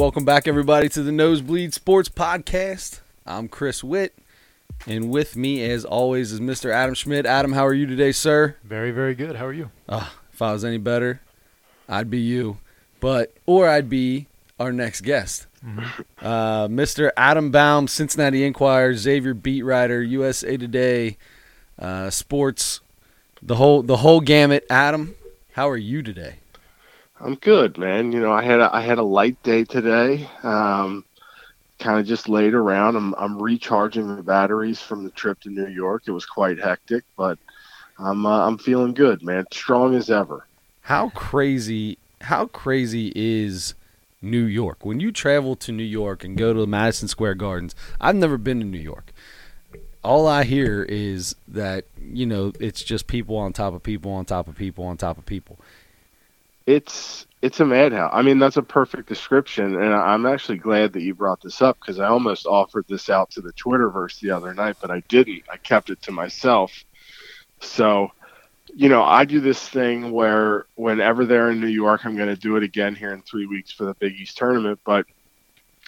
welcome back, everybody, to the Nosebleed Sports Podcast. I'm Chris Witt, and with me, as always, is Mr. Adam Schmidt. Adam, how are you today, sir? Very, very good. How are you? Uh, if I was any better, I'd be you, but or I'd be our next guest, Mm-hmm. uh, Mr. Adam Baum, Cincinnati Enquirer, Xavier beat writer, USA Today, uh, sports, the whole the whole gamut. Adam, how are you today? I'm good, man. You know, I had a, I had a light day today. Um, kind of just laid around. I'm I'm recharging the batteries from the trip to New York. It was quite hectic, but I'm uh, I'm feeling good, man. Strong as ever. How crazy how crazy is New York? When you travel to New York and go to Madison Square Gardens, I've never been to New York. All I hear is that, you know, it's just people on top of people on top of people on top of people. It's it's a madhouse. I mean, that's a perfect description, and I'm actually glad that you brought this up because I almost offered this out to the Twitterverse the other night, but I didn't. I kept it to myself. So, you know, I do this thing where whenever they're in New York, I'm going to do it again here in three weeks for the Big East tournament, but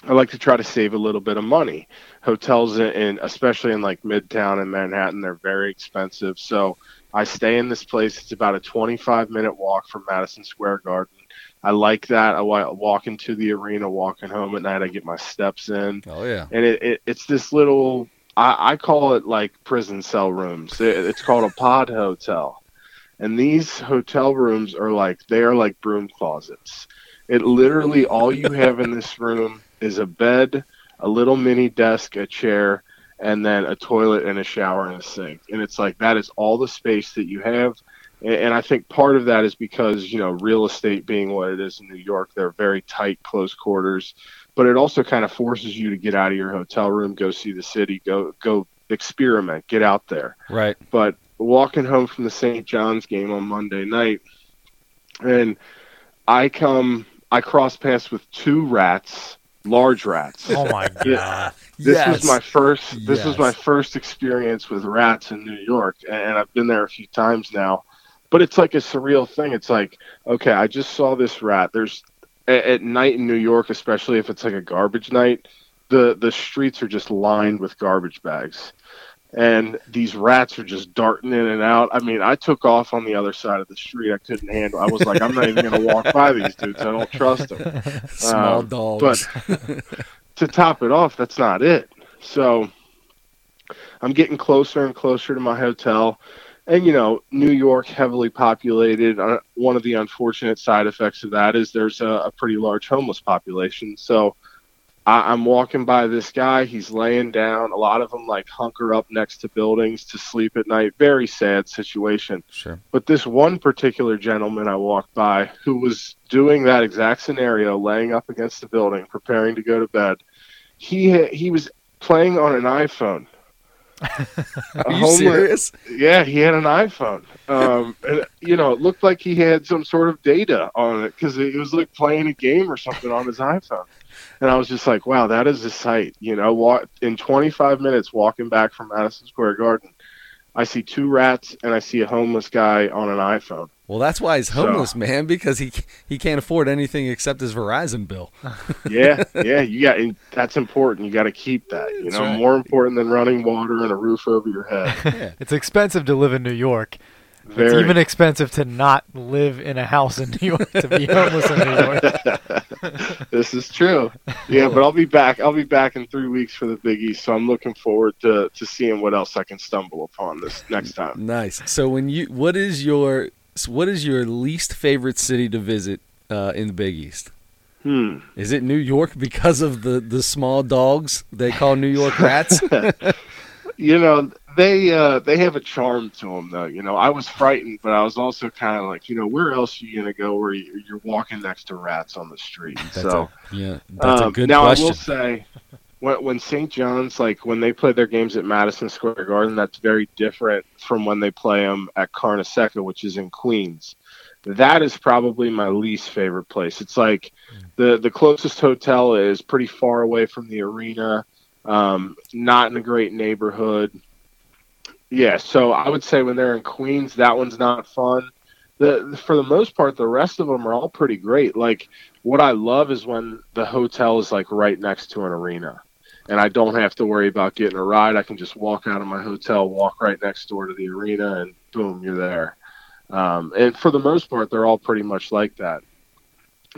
I like to try to save a little bit of money. Hotels in, especially in like Midtown and Manhattan, they're very expensive. So I stay in this place. It's about a 25 minute walk from Madison Square Garden. I like that. I walk into the arena, walking home at night. I get my steps in, Oh yeah. and it, it it's this little. I, I call it like prison cell rooms. It, it's called a pod hotel, and these hotel rooms are like they are like broom closets. It literally all you have in this room is a bed, a little mini desk, a chair, and then a toilet and a shower and a sink. And it's like that is all the space that you have. And, I think part of that is because, you know, real estate being what it is in New York, they're very tight, close quarters. But it also kind of forces you to get out of your hotel room, go see the city, go go experiment, get out there Right. but walking home from the St. John's game on Monday night, and I come, I cross paths with two rats, large rats. Oh my Yeah. god! This yes. was my first. This was my first experience with rats in New York, and I've been there a few times now. But it's like a surreal thing. It's like, okay, I just saw this rat. There's at, at night in New York, especially if it's like a garbage night, the the streets are just lined with garbage bags, and these rats are just darting in and out. I mean, I took off on the other side of the street. I couldn't handle. I was like, I'm not even going to walk by these dudes. I don't trust them Small um, dogs. to top it off, that's not it. So I'm getting closer and closer to my hotel. And, you know, New York, heavily populated. Uh, one of the unfortunate side effects of that is there's a, a pretty large homeless population. So I, I'm walking by this guy. He's laying down. A lot of them, like, hunker up next to buildings to sleep at night. Very sad situation. sure. But this one particular gentleman I walked by who was doing that exact scenario, laying up against the building, preparing to go to bed, he he was playing on an iPhone. Are you serious? Yeah, he had an iPhone. Um, and, you know, it looked like he had some sort of data on it because it was like playing a game or something on his iPhone. And I was just like, wow, that is a sight. You know, wa- in 25 minutes walking back from Madison Square Garden, I see two rats and I see a homeless guy on an iPhone. Well, that's why he's So- homeless, man, because he he can't afford anything except his Verizon bill. yeah, yeah, you got and that's important. You got to keep that. You That's know, right. more important than running water and a roof over your head. Yeah. It's expensive to live in New York. It's even expensive to not live in a house in New York to be homeless in New York. this is true. Yeah, but I'll be back. I'll be back in three weeks for the Big East, so I'm looking forward to to seeing what else I can stumble upon this next time. Nice. So when you what is your what is your least favorite city to visit uh, in the Big East? Hmm. Is it New York because of the the small dogs they call New York rats? You know, they uh, they have a charm to them, though. You know, I was frightened, but I was also kind of like, you know, where else are you gonna go where you- you're walking next to rats on the street? That's so. a, yeah, that's a Um, good now question. I will say, when, when St. John's, like when they play their games at Madison Square Garden, that's very different from when they play them at Carnesecca, which is in Queens. That is probably my least favorite place. It's like the the closest hotel is pretty far away from the arena, um, not in a great neighborhood. Yeah, so I would say when they're in Queens, that one's not fun. the for the most part, the rest of them are all pretty great. Like what I love is when the hotel is like right next to an arena, and I don't have to worry about getting a ride. I can just walk out of my hotel, walk right next door to the arena, and boom, you're there. Um, and for the most part, they're all pretty much like that.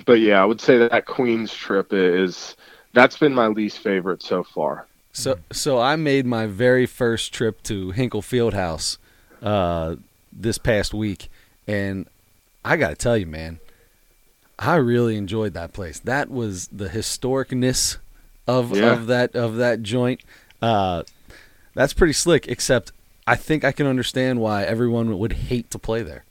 But yeah, I would say that, that Queens trip is that's been my least favorite so far. So so I made my very first trip to Hinkle Fieldhouse uh, this past week, and I got to tell you, man, I really enjoyed that place. That was the historicness of Yeah. of that of that joint. Uh, that's pretty slick. Except I think I can understand why everyone would hate to play there.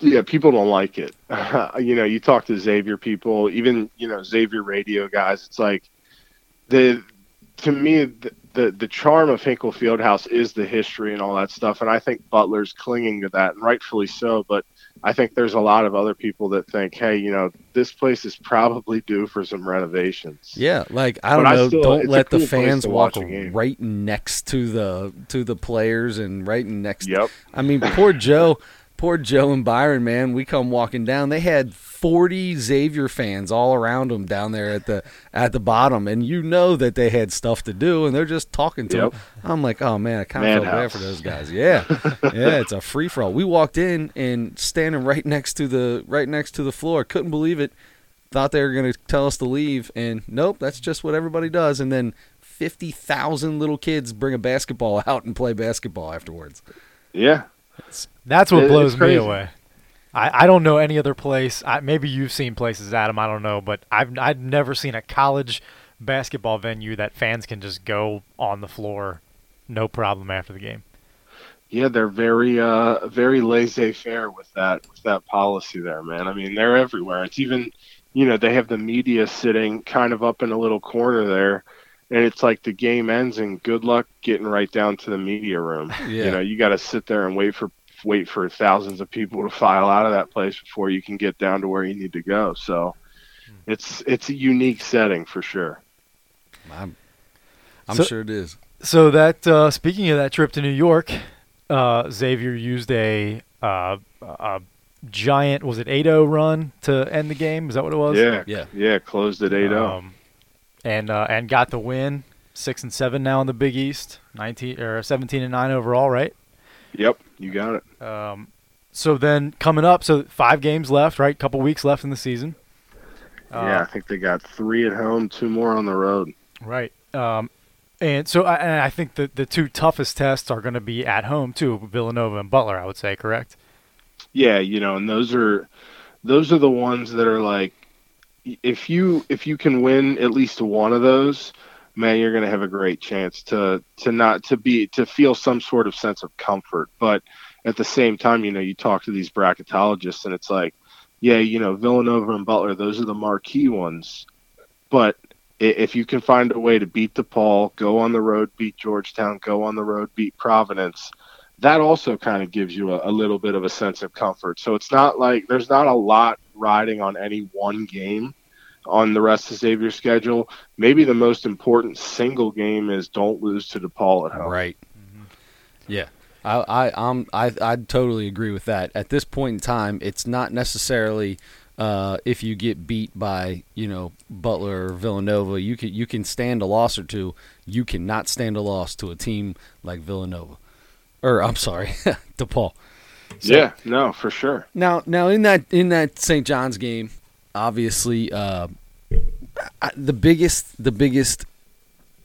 Yeah, people don't like it. you know, you talk to Xavier people, even you know Xavier radio guys. It's like the to me the the, the charm of Hinkle Fieldhouse is the history and all that stuff, and I think Butler's clinging to that, and rightfully so. But I think there's a lot of other people that think, hey, you know, this place is probably due for some renovations. Yeah, like I don't But I know. still- don't let the cool place fans walk watch right next to the to the players and right next. Yep. I mean, poor Joe, poor Joe and Byron, man. We come walking down. They had forty Xavier fans all around them down there at the at the bottom, and you know that they had stuff to do, and they're just talking to Yep. them. I'm like, oh man, I kind of feel bad for those guys. Yeah, yeah, it's a free for all. We walked in and standing right next to the right next to the floor. Couldn't believe it thought they were going to tell us to leave and nope that's just what everybody does and then 50,000 little kids bring a basketball out and play basketball afterwards Yeah. That's what It- blows me away. I, I don't know any other place. I, maybe you've seen places, Adam. I don't know, but I've I've never seen a college basketball venue that fans can just go on the floor, no problem after the game. Yeah, they're very uh very laissez-faire with that with that policy there, man. I mean, they're everywhere. It's even, you know, they have the media sitting kind of up in a little corner there, and it's like the game ends and good luck getting right down to the media room. Yeah. You know, you got to sit there and wait for wait for thousands of people to file out of that place before you can get down to where you need to go. So, it's it's a unique setting for sure. i'm, I'm So- sure it is So that uh, speaking of that trip to New York, uh, Xavier used a, uh, a giant was it 8-0 run to end the game? Is that what it was? Yeah. Yeah. Yeah, closed at 8-0. Um, and uh, and got the win. Six and seven now in the Big East. Nineteen or seventeen and nine overall, right? yep, you got it. Um, so then coming up, so five games left, right? Couple weeks left in the season. yeah, I Uh, think they got 3 at home, two more on the road. right. Um, and so I, and I think the the two toughest tests are going to be at home too, Villanova and Butler. I would say, correct? Yeah, you know, and those are those are the ones that are like if you if you can win at least one of those, man, you're going to have a great chance to to not to be to feel some sort of sense of comfort. But at the same time, you know, you talk to these bracketologists and it's like, yeah, you know, Villanova and Butler, those are the marquee ones. But if you can find a way to beat DePaul, go on the road, beat Georgetown, go on the road, beat Providence, that also kind of gives you a, a little bit of a sense of comfort. So it's not like there's not a lot riding on any one game on the rest of Xavier's schedule. Maybe the most important single game is don't lose to DePaul at home. right yeah I, I I'm I I totally agree with that. At this point in time, it's not necessarily uh, if you get beat by you know Butler or Villanova, you can you can stand a loss or two. You cannot stand a loss to a team like Villanova, or I'm sorry, DePaul. So- yeah, no, for sure. Now, now in that in that St. John's game, obviously, uh, the biggest the biggest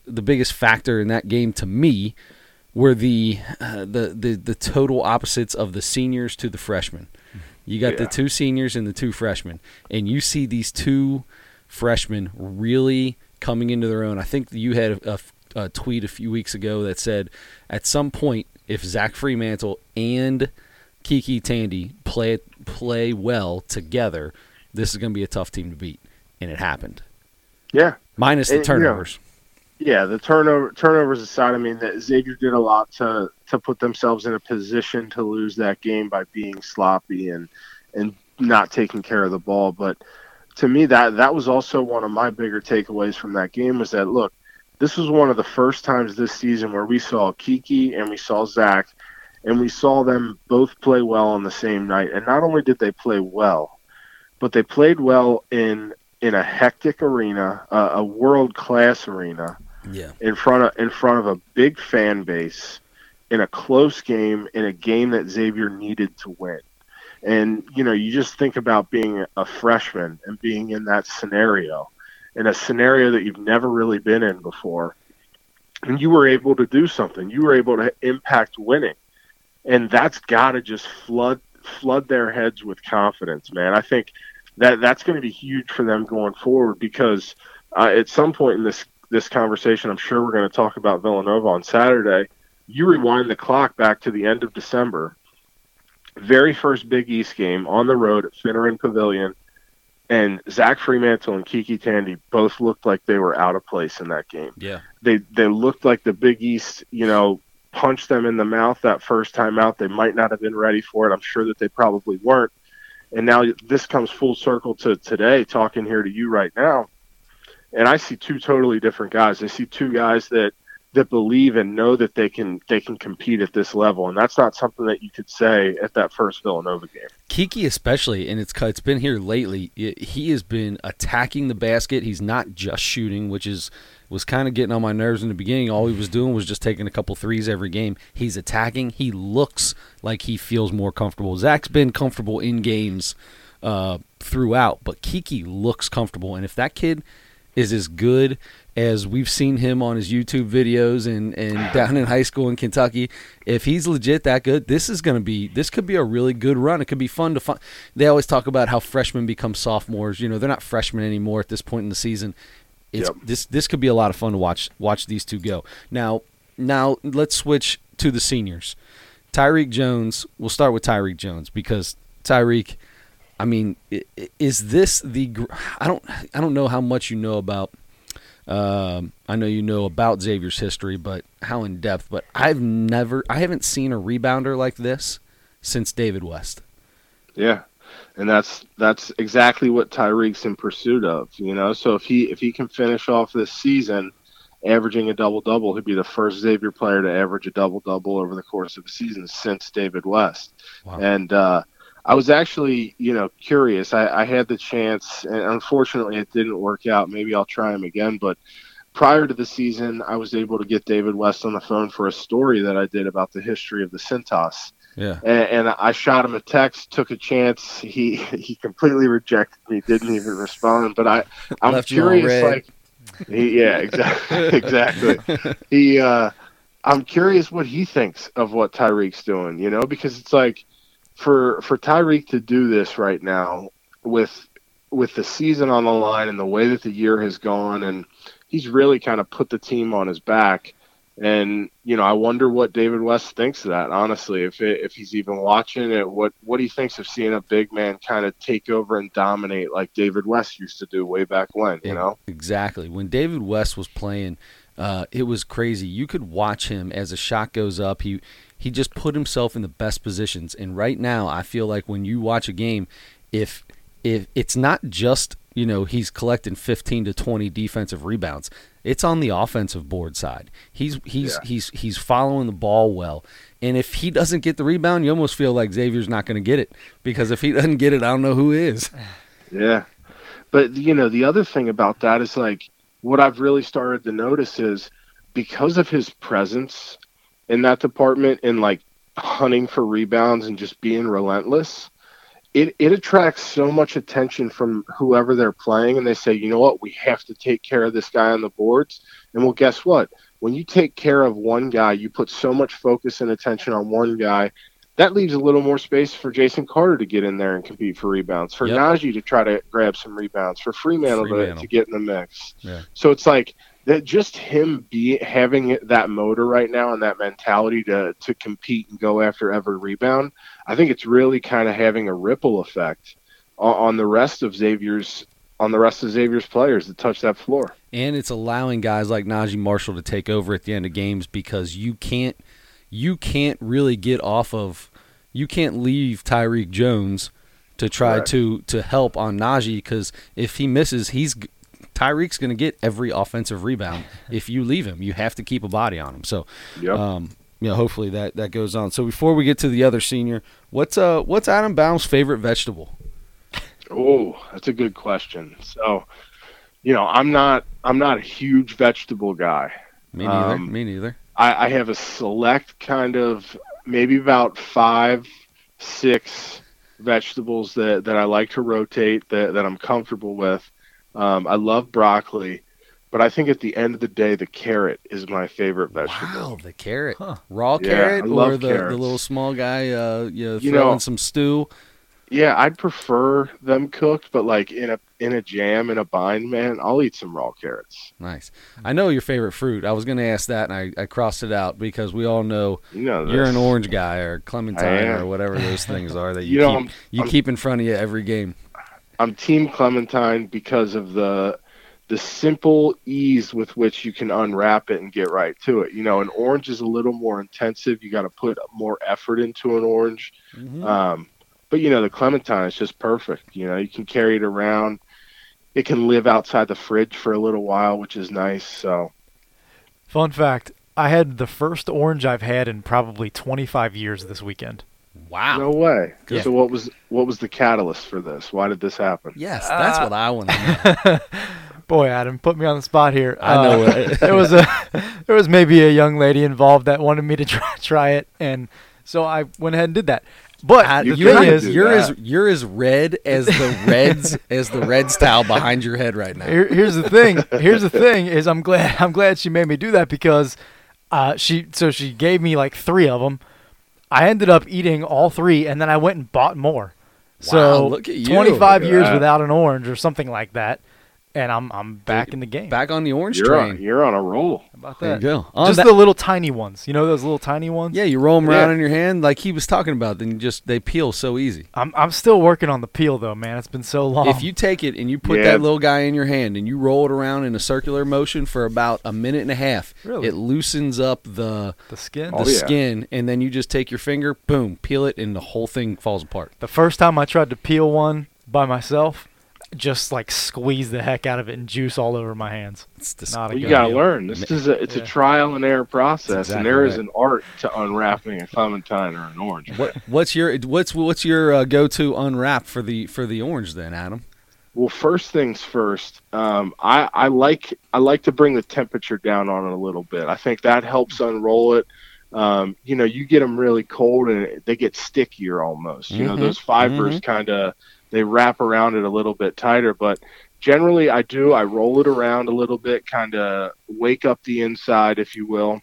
the biggest factor in that game to me were the uh, the, the the total opposites of the seniors to the freshmen. You got the two seniors and the two freshmen, and you see these two freshmen really coming into their own. I think you had a, a- a tweet a few weeks ago that said, at some point, if Zach Freemantle and KyKy Tandy play play well together, this is going to be a tough team to beat, and it happened. Yeah, Minus the And, you know, turnovers. yeah. The turnover turnovers aside, I mean, that Xavier did a lot to to put themselves in a position to lose that game by being sloppy and and not taking care of the ball. But to me, that that was also one of my bigger takeaways from that game was that look, this was one of the first times this season where we saw KyKy and we saw Zach and we saw them both play well on the same night. And not only did they play well, but they played well in in a hectic arena, uh, a world class arena, Yeah. in front of in front of a big fan base, in a close game, in a game that Xavier needed to win. And you know, you just think about being a freshman and being in that scenario, in a scenario that you've never really been in before, and you were able to do something. You were able to impact winning, and that's got to just flood flood their heads with confidence, man. I think that that's going to be huge for them going forward because uh, at some point in this this conversation, I'm sure we're going to talk about Villanova on Saturday. You rewind the clock back to the end of December, very first Big East game on the road at Finneran Pavilion, and Zach Freemantle and KyKy Tandy both looked like they were out of place in that game. Yeah. They they looked like the Big East, you know, punched them in the mouth that first time out. They might not have been ready for it. I'm sure that they probably weren't. And now this comes full circle to today, talking here to you right now. And I see two totally different guys. I see two guys that that believe and know that they can they can compete at this level, and that's not something that you could say at that first Villanova game. KyKy especially, and it's it's been here lately. He has been attacking the basket. He's not just shooting, which is was kind of getting on my nerves in the beginning. All he was doing was just taking a couple threes every game. He's attacking. He looks like he feels more comfortable. Zach's been comfortable in games uh, throughout, but KyKy looks comfortable. And if that kid is as good as we've seen him on his YouTube videos and, and down in high school in Kentucky, if he's legit that good, this is going to be this could be a really good run. It could be fun to fun. They always talk about how freshmen become sophomores. You know, they're not freshmen anymore at this point in the season. It's Yep. this this could be a lot of fun to watch watch these two go. Now now let's switch to the seniors. Tyrique Jones. We'll start with Tyrique Jones because Tyrique. I mean, is this the? I don't. I don't know how much you know about. Um, I know you know about Xavier's history, but how in depth? But I've never. I haven't seen a rebounder like this since David West. Yeah. And that's that's exactly what Tyrique's in pursuit of, you know. So if he if he can finish off this season averaging a double double, he'd be the first Xavier player to average a double double over the course of a season since David West. Wow. And uh, I was actually, you know, curious. I, I had the chance, and unfortunately, it didn't work out. Maybe I'll try him again. But prior to the season, I was able to get David West on the phone for a story that I did about the history of the Cintas Yeah. and, and I shot him a text, took a chance. He he completely rejected me, didn't even respond. But I I'm Left curious, like he, yeah, exactly, exactly. He uh, I'm curious what he thinks of what Tyrique's doing. You know, because it's like for for Tyrique to do this right now with with the season on the line and the way that the year has gone, and he's really kind of put the team on his back. And you know, I wonder what David West thinks of that. Honestly, if it, if he's even watching it, what what he thinks of seeing a big man kind of take over and dominate like David West used to do way back when. You know, Exactly. When David West was playing, uh, it was crazy. You could watch him as a shot goes up. He he just put himself in the best positions. And right now, I feel like when you watch a game, if if it's not just you know he's collecting 15 to 20 defensive rebounds, it's on the offensive board side. He's he's Yeah. he's he's following the ball well. And if he doesn't get the rebound, you almost feel like Xavier's not going to get it because if he doesn't get it, I don't know who is. Yeah. But you know, the other thing about that is like what I've really started to notice is because of his presence in that department and like hunting for rebounds and just being relentless, it, it attracts so much attention from whoever they're playing and they say, you know what, we have to take care of this guy on the boards. And well guess what? When you take care of one guy, you put so much focus and attention on one guy that leaves a little more space for Jason Carter to get in there and compete for rebounds, for Yep. Naji to try to grab some rebounds, for Freemantle, Freemantle. To, to get in the mix. Yeah. So it's like that just him be having that motor right now and that mentality to to compete and go after every rebound. I think it's really kind of having a ripple effect on, on the rest of Xavier's on the rest of Xavier's players that touch that floor. and it's allowing guys like Naji Marshall to take over at the end of games because you can't you can't really get off of you can't leave Tyrique Jones to try Correct. to to help on Naji because if he misses, he's Tyrique's going to get every offensive rebound if you leave him. You have to keep a body on him. So, Yep. um, you know, hopefully that that goes on. So before we get to the other senior, what's uh what's Adam Baum's favorite vegetable? Oh, that's a good question. So, you know, I'm not I'm not a huge vegetable guy. Me neither. Um, me neither. I, I have a select kind of maybe about five, six vegetables that, that I like to rotate that, that I'm comfortable with. Um, I love broccoli, but I think at the end of the day, the carrot is my favorite vegetable. Wow, the carrot, Huh. raw Yeah, carrot, I or the, the little small guy, uh, you know, You know- some stew. Yeah, I'd prefer them cooked, but like in a in a jam in a bind, man, I'll eat some raw carrots. Nice. I know your favorite fruit. I was going to ask that, and I, I crossed it out because we all know You know, you're an orange guy or clementine or whatever those things are that you, You know, keep I'm- you I'm- keep in front of you every game. I'm Team Clementine because of the the simple ease with which you can unwrap it and get right to it. You know, an orange is a little more intensive. You got to put more effort into an orange. Mm-hmm. Um, but you know, the clementine is just perfect. You know, you can carry it around. It can live outside the fridge for a little while, which is nice. So, Fun fact: I had the first orange I've had in probably 25 years this weekend. Wow. no way. Yeah. So, what was what was the catalyst for this? Why did this happen? Yes, that's Uh, what I want to know. Boy, Adam, put me on the spot here. I know Uh, it. there was a there was maybe a young lady involved that wanted me to try, try it, and so I went ahead and did that. But I- the you're, thing is, you're as you're as red as the Reds as the Reds towel behind your head right now. Here, here's the thing. Here's the thing is I'm glad I'm glad she made me do that because uh, she so she gave me like three of them. I ended up eating all three, and then I went and bought more. so at you. 25 Look years without an orange or something like that, and I'm I'm back in the game. Back on the orange You're train. on, you're on a roll. How about there you that? go. On Just that- the little tiny ones. You know those little tiny ones. yeah, you roll them around Yeah. in your hand like he was talking about. Then you just they peel so easy. I'm I'm still working on the peel though, man. It's been so long. If you take it and you put Yeah. that little guy in your hand and you roll it around in a circular motion for about a minute and a half, Really? it loosens up the the skin. the Oh, yeah. skin, and then you just take your finger, boom, peel it, and the whole thing falls apart. The first time I tried to peel one by myself, just like squeeze the heck out of it and juice all over my hands. It's dis- Not a Well, you got to deal. learn. This is a it's Yeah. a trial and error process, That's and exactly there is right. an art to unwrapping a clementine or an orange. what what's your what's what's your uh, go to unwrap for the for the orange then, Adam? Well, first things first. Um, I I like I like to bring the temperature down on it a little bit. I think that helps unroll it. Um, you know, you get them really cold and they get stickier almost. You know, Mhm, those fibers kind of they wrap around it a little bit tighter, but generally I do. I roll it around a little bit, kind of wake up the inside, if you will,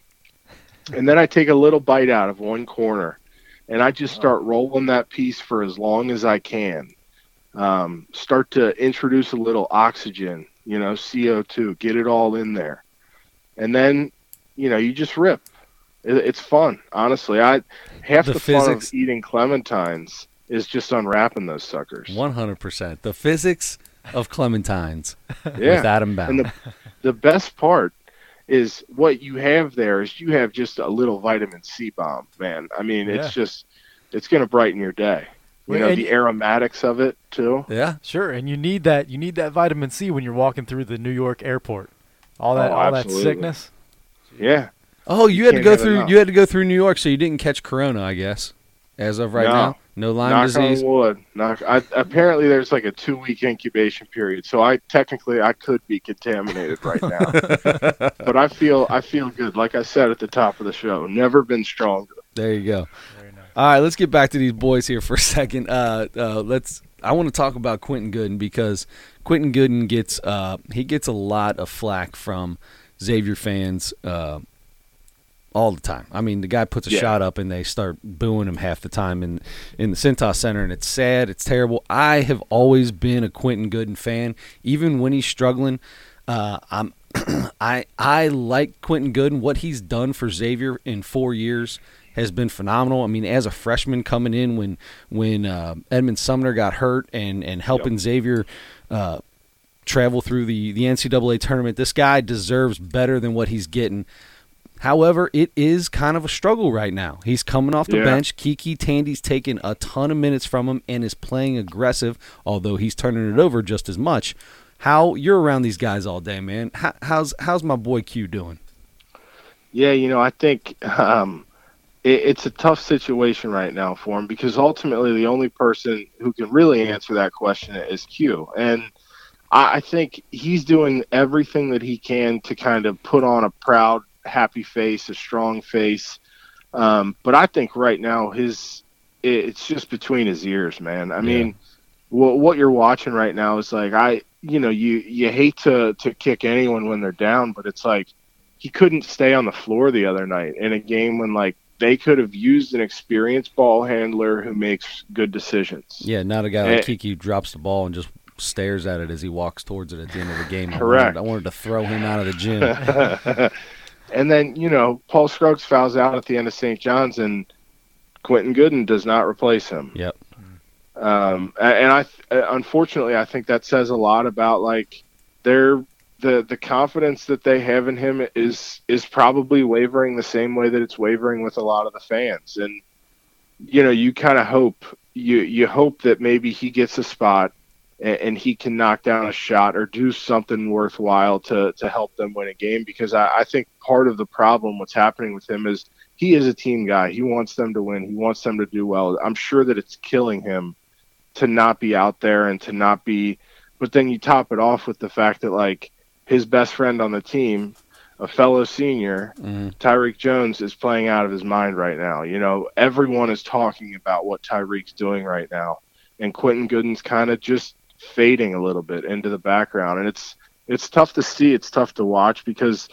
and then I take a little bite out of one corner, and I just start rolling that piece for as long as I can. Um, start to introduce a little oxygen, you know, CO2, get it all in there, and then, you know, you just rip. It, it's fun, honestly. I half The the, fun of eating clementines is just unwrapping those suckers. One hundred percent. The physics of clementines yeah, with Adam Baum. and the the best part is what you have there is you have just a little vitamin C bomb, man. I mean, Yeah. it's just it's going to brighten your day. You Well, know, the aromatics of it too. yeah, Sure, and you need that. You need that vitamin C when you're walking through the New York airport. All that, Oh, all that sickness. Yeah. Oh, you You had to go through. enough. You had to go through New York, so you didn't catch Corona, I guess. As of right No. now, no Lyme Knock disease. on wood. Knock. I, apparently, there's like a two week incubation period, so I technically I could be contaminated right now. but I feel I feel good. Like I said at the top of the show, never been stronger. There you go. Very nice. All right, let's get back to these boys here for a second. Uh, uh, let's. I want to talk about Quentin Goodin because Quentin Goodin gets uh, he gets a lot of flack from Xavier fans uh, all the time. I mean, the guy puts a Yeah. shot up and they start booing him half the time in in the Cintas Center, and it's sad. It's terrible. I have always been a Quentin Goodin fan, even when he's struggling. Uh, I'm I I like Quentin Goodin. What he's done for Xavier in four years has been phenomenal. I mean, as a freshman coming in when when uh, Edmond Sumner got hurt and and helping Xavier uh, travel through the the NCAA tournament, this guy deserves better than what he's getting. However, it is kind of a struggle right now. He's coming off the Yeah. bench. KyKy Tandy's taking a ton of minutes from him and is playing aggressive, although he's turning it over just as much. How you're around these guys all day, man? How, how's how's my boy Q doing? Yeah, you know, I think um, it, it's a tough situation right now for him because ultimately the only person who can really answer that question is Q. And I, I think he's doing everything that he can to kind of put on a proud, happy face, a strong face. Um, but I think right now his it, it's just between his ears, man. I mean, what what you're watching right now is like I, you know, you you hate to to kick anyone when they're down, but it's like he couldn't stay on the floor the other night in a game when like they could have used an experienced ball handler who makes good decisions. Yeah, not a guy like Eh. KyKy drops the ball and just stares at it as he walks towards it at the end of the game. I Correct. wanted, I wanted to throw him out of the gym. and then you know Paul Scruggs fouls out at the end of St. John's, and Quentin Goodin does not replace him. Yep. Um, and I uh, unfortunately I think that says a lot about like their the the confidence that they have in him is is probably wavering the same way that it's wavering with a lot of the fans. And you know you kind of hope you you hope that maybe he gets a spot and, and he can knock down a shot or do something worthwhile to to help them win a game because I, I think part of the problem what's happening with him is he is a team guy. He wants them to win. He wants them to do well. I'm sure that it's killing him to not be out there and to not be but then you top it off with the fact that like his best friend on the team, a fellow senior, Mhm. Tyrique Jones is playing out of his mind right now. You know, everyone is talking about what Tyrique's doing right now, and Quentin Goodin's kind of just fading a little bit into the background, and it's it's tough to see. It's tough to watch because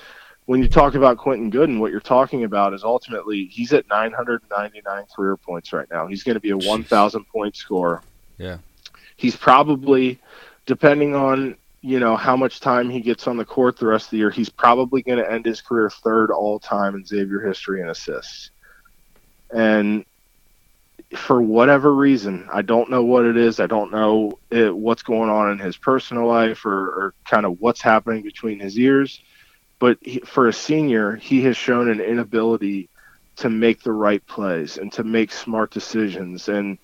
when you talk about Quentin Goodin, what you're talking about is ultimately he's at 999 career points right now. He's going to be a 1,000 point scorer. Yeah. He's probably, depending on you know how much time he gets on the court the rest of the year, he's probably going to end his career third all time in Xavier history in assists. And for whatever reason, I don't know what it is. I don't know it, what's going on in his personal life or, or kind of what's happening between his ears. But he, for a senior, he has shown an inability to make the right plays and to make smart decisions. And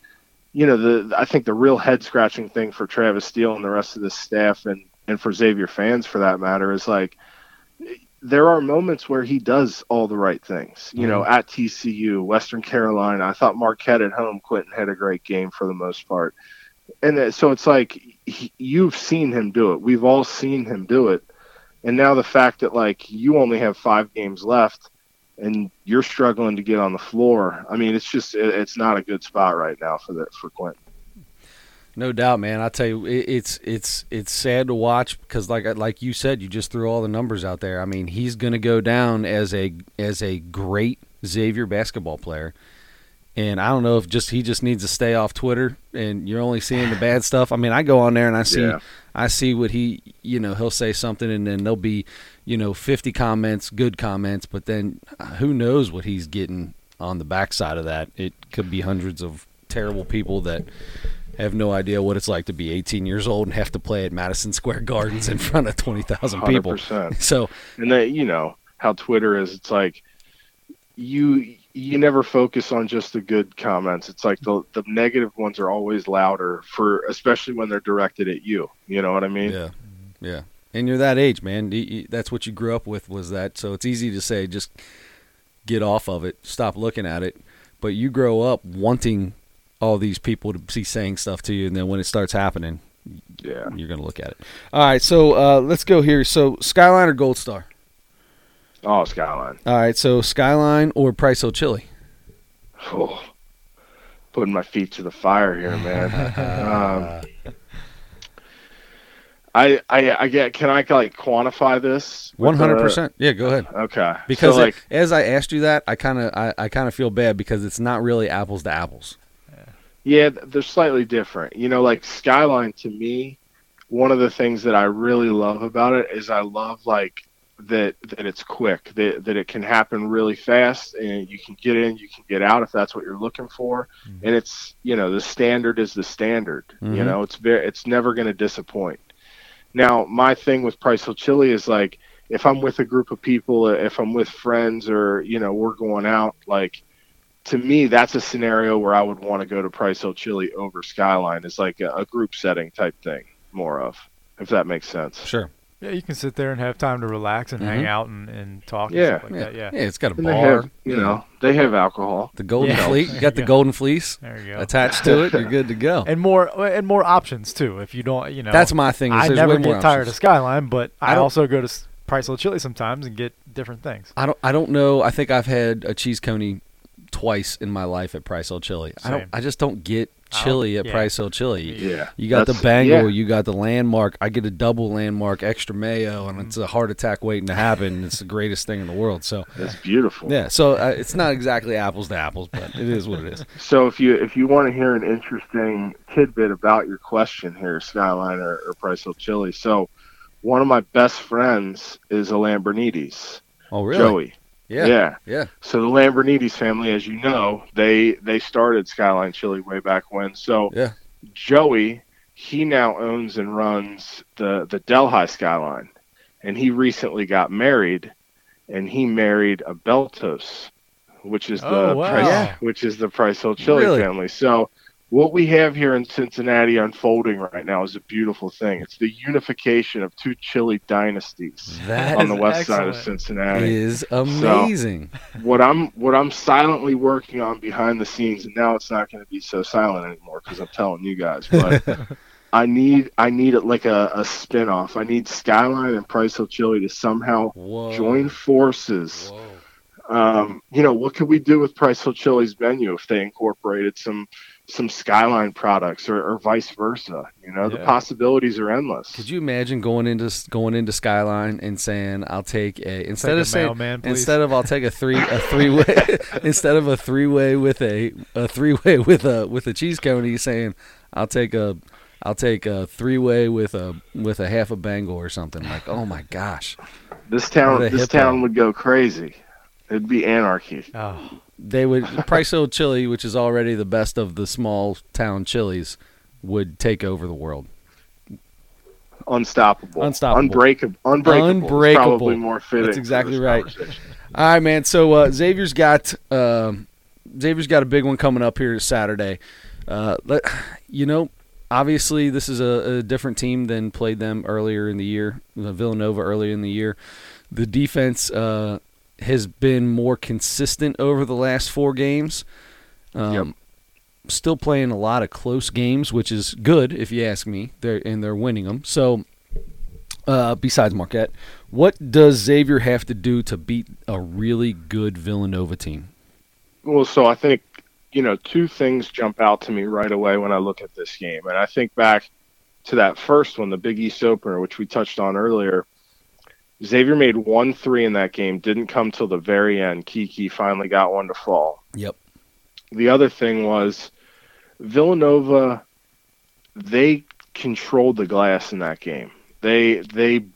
you know, the I think the real head scratching thing for Travis Steele and the rest of the staff and and for Xavier fans for that matter is like there are moments where he does all the right things. You know, mm-hmm. at TCU, Western Carolina, I thought Marquette at home, Quentin had a great game for the most part. And uh, so it's like he, you've seen him do it. We've all seen him do it. And now the fact that like you only have 5 games left and you're struggling to get on the floor. I mean, it's just it, it's not a good spot right now for the for Quentin. No doubt, man. I tell you, it's it's it's sad to watch because, like like you said, you just threw all the numbers out there. I mean, he's going to go down as a as a great Xavier basketball player, and I don't know if just he just needs to stay off Twitter and you're only seeing the bad stuff. I mean, I go on there and I see Yeah. I see what he you know he'll say something and then there'll be you know 50 comments, good comments, but then uh, who knows what he's getting on the backside of that? It could be hundreds of terrible people that have no idea what it's like to be 18 years old and have to play at Madison Square Gardens in front of 20,000 people. 100%. So, and that you know how Twitter is. It's like you you never focus on just the good comments. It's like the the negative ones are always louder for especially when they're directed at you. You know what I mean? yeah. Yeah. And you're that age, man. That's what you grew up with was that. So it's easy to say just get off of it, stop looking at it. But you grow up wanting all these people to be saying stuff to you and then when it starts happening, Yeah. you're going to look at it. All right, so uh, let's go here. So Skyline or Gold Star? Oh, Skyline. All right, so Skyline or Price Hill Chili? Oh, putting my feet to the fire here, man. um, I, I, I get. Can I like quantify this? One hundred percent. Yeah, go ahead. Okay. Because so, like, it- as I asked you that, I kind of I, I kind of feel bad because it's not really apples to apples. Yeah, they're slightly different. You know, like Skyline to me, one of the things that I really love about it is I love like that that it's quick, that that it can happen really fast and you can get in, you can get out if that's what you're looking for. And it's, you know, the standard is the standard. You Mhm. know, it's very it's never going to disappoint. Now, my thing with Price Hill Chili is like if I'm with a group of people, if I'm with friends or, you know, we're going out like to me, that's a scenario where I would want to go to Price Hill Chili over Skyline. It's like a, a group setting type thing, more of, if that makes sense. Sure. Yeah, you can sit there and have time to relax and hang Mhm. out and, and talk Yeah. and stuff like yeah. that. Yeah. it's got a And bar. have, you know, they have alcohol. the golden Yeah. fleece. You got the Yeah. golden fleece There you go. attached to it. You're good to go. and more and more options too. If you don't, you know, That's my thing. is I never more get tired of. Skyline, but I I, also go to Price Hill Chili sometimes and get different things. I don't. I don't know. I think I've had a cheese coney twice in my life at Price Hill Chili. I don't. I just don't get I don't- chili at yeah. Price Hill Chili. Yeah. You got the That's- bangle, yeah. you got the landmark. I get a double landmark, extra mayo, and Mm-hmm. it's a heart attack waiting to happen. It's the greatest thing in the world. So it's beautiful. yeah, so uh, it's not exactly apples to apples, but it is what it is. So if you if you want to hear an interesting tidbit about your question here, Skyline or, or Price Hill Chili, so one of my best friends is a Lambrinides, Oh really? Joey. Yeah. yeah. Yeah. So the Lambrinides family, as you know, they they started Skyline Chili way back when. So Yeah. Joey, he now owns and runs the the Delhi Skyline, and he recently got married, and he married a Beltsos, which is the Oh, wow. Price, Yeah. which is the Price Hill Chili Really? family. So what we have here in Cincinnati unfolding right now is a beautiful thing. It's the unification of two chili dynasties That on the west side of excellent. Cincinnati is amazing. what I'm what I'm silently working on behind the scenes, and now it's not going to be so silent anymore because I'm telling you guys. But I need I need it like a, a spin off. I need Skyline and Price Hill Chili to somehow Whoa. join forces. Whoa. Um, you know, what could we do with Price Hill Chili's menu if they incorporated some some Skyline products or, or vice versa? You know, the possibilities are endless. Could you imagine going into going into Skyline and saying, "I'll take a instead Take a of saying mailman, instead of I'll take a three a three way instead of a three way with a a three way with a with a cheese cone," he's saying, "I'll take a I'll take a three way with a with a half a bangle or something." Like, oh my gosh, This town this town would go crazy. It'd be anarchy. Oh, they would Price Hill Chili, which is already the best of the small town chilies, would take over the world. Unstoppable. Unstoppable. Unbreakable. Unbreakable. Unbreakable. Probably more fitting. That's exactly right. All right, man. So uh, Xavier's got um Xavier's got a big one coming up here Saturday. Uh, let, you know, obviously this is a, a different team than played them earlier in the year. uh, Villanova earlier in the year. The defense uh, has been more consistent over the last four games. Um, Yep. Still playing a lot of close games, which is good if you ask me. They're and they're winning them. So, uh, besides Marquette, what does Xavier have to do to beat a really good Villanova team? Well, so I think, you know, two things jump out to me right away when I look at this game. And I think back to that first one, the Big East opener, which we touched on earlier. Xavier made one three in that game, didn't come till the very end. KyKy finally got one to fall. Yep. The other thing was Villanova they controlled the glass in that game. They they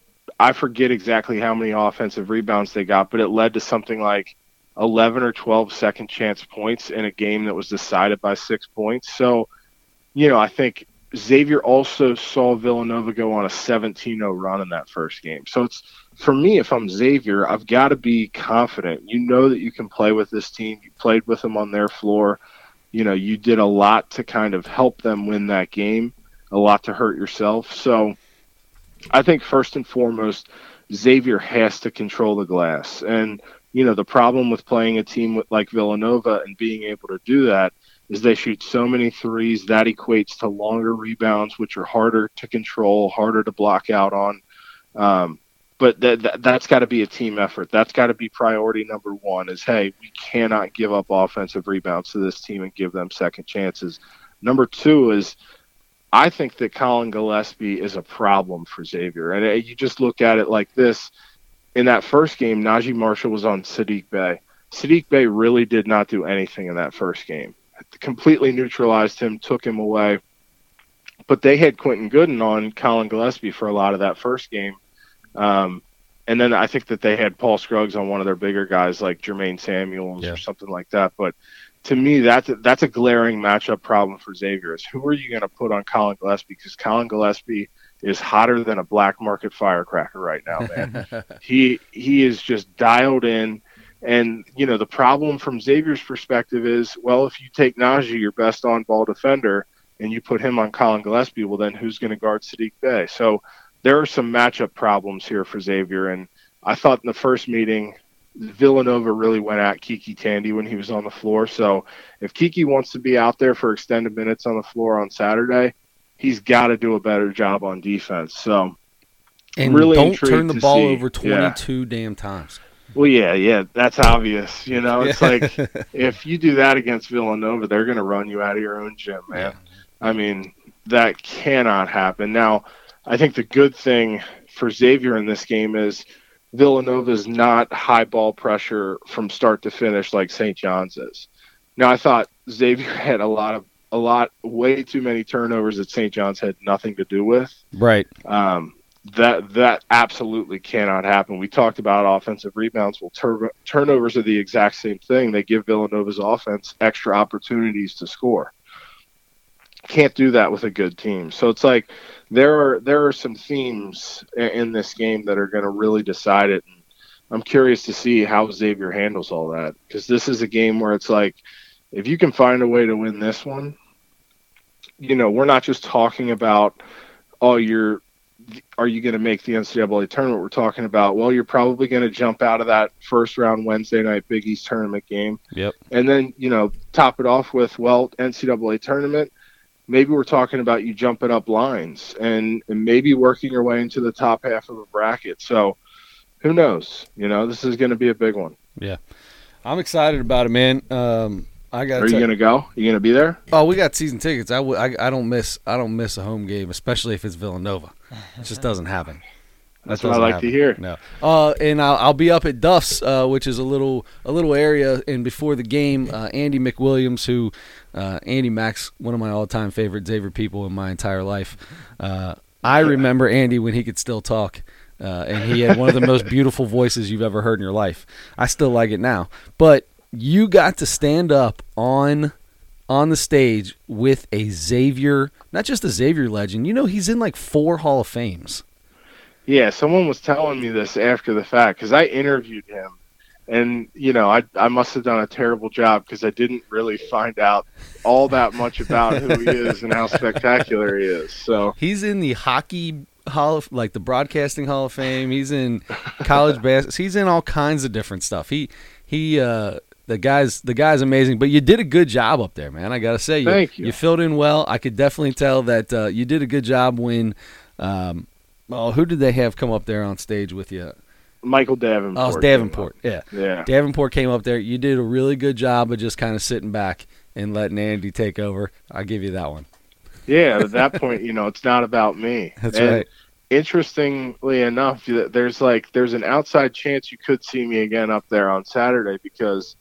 I forget exactly how many offensive rebounds they got, but it led to something like 11 or 12 second chance points in a game that was decided by 6 points. So, you know, I think Xavier also saw Villanova go on a 17-0 run in that first game. So it's for me if I'm Xavier, I've got to be confident. You know that you can play with this team. You played with them on their floor. You know, you did a lot to kind of help them win that game, a lot to hurt yourself. So, I think first and foremost, Xavier has to control the glass. And, you know, the problem with playing a team like Villanova and being able to do that is they shoot so many threes that equates to longer rebounds, which are harder to control, harder to block out on. Um, but that, that that's got to be a team effort. That's got to be priority number one. Is hey, we cannot give up offensive rebounds to this team and give them second chances. Number two is I think that Collin Gillespie is a problem for Xavier. And uh, you just look at it like this. In that first game, Naji Marshall was on Sadiq Bey. Sadiq Bey really did not do anything in that first game. Completely neutralized him, took him away. But they had Quentin Goodin on Collin Gillespie for a lot of that first game. Um, and then I think that they had Paul Scruggs on one of their bigger guys like Jermaine Samuels Yeah. or something like that. But to me, that's a, that's a glaring matchup problem for Xavier. Is who are you going to put on Collin Gillespie? Because Collin Gillespie is hotter than a black market firecracker right now, man. he he is just dialed in. And you know the problem from Xavier's perspective is, well, if you take Naji, your best on-ball defender, and you put him on Collin Gillespie, well, then who's going to guard Sadiq Bey? So there are some matchup problems here for Xavier. And I thought in the first meeting, Villanova really went at KyKy Tandy when he was on the floor. So if Kiki wants to be out there for extended minutes on the floor on Saturday, he's got to do a better job on defense. So and really don't turn the ball see. over Yeah. 22 damn times. Well, yeah, yeah, that's obvious. You know, it's Yeah. like if you do that against Villanova, they're going to run you out of your own gym, man. I mean, that cannot happen. Now, I think the good thing for Xavier in this game is Villanova is not high ball pressure from start to finish like St. John's is. Now, I thought Xavier had a lot of a lot, way too many turnovers that St. John's had nothing to do with Right. um, that that absolutely cannot happen. We talked about offensive rebounds. Well, tur- turnovers are the exact same thing. They give Villanova's offense extra opportunities to score. Can't do that with a good team. So it's like there are there are some themes in this game that are going to really decide it. And I'm curious to see how Xavier handles all that because this is a game where it's like if you can find a way to win this one, you know, we're not just talking about oh you're are you going to make the NCAA tournament? We're talking about, well, you're probably going to jump out of that first round Wednesday night Big East tournament game. Yep. And then, you know, top it off with, well, NCAA tournament. Maybe we're talking about you jumping up lines and, and maybe working your way into the top half of a bracket. So who knows? You know, this is going to be a big one. Yeah. I'm excited about it, man. Um, I got. Are you going to go? Are you going to be there? Oh, we got season tickets. I, w- I, I don't miss I don't miss a home game, especially if it's Villanova. It just doesn't happen. That That's what I like to hear. No. Uh, and I'll, I'll be up at Duff's, uh, which is a little a little area. And before the game, uh, Andy MacWilliams, who uh, Andy Max, one of my all time favorite Xavier people in my entire life. Uh, I remember Andy when he could still talk. Uh, and he had one of the most beautiful voices you've ever heard in your life. I still like it now. But you got to stand up on on the stage with a Xavier, not just a Xavier legend. You know, he's in like four Hall of Fames. Yeah, someone was telling me this after the fact because I interviewed him, and you know, I I must have done a terrible job because I didn't really find out all that much about who he is and how spectacular he is. So He's in the hockey hall of like the broadcasting hall of fame. He's in college basketball. He's in all kinds of different stuff. He he uh the guy's the guy's amazing. But you did a good job up there, man. I gotta say, you, Thank you. filled in well. I could definitely tell that uh, you did a good job when. Um, well, who did they have come up there on stage with you? Michael Davenport. Oh, it's Davenport. Yeah. Yeah. Davenport came up there. You did a really good job of just kind of sitting back and letting Andy take over. I'll give you that one. Yeah, at that point, you know, it's not about me. That's And right. Interestingly enough, there's like there's an outside chance you could see me again up there on Saturday because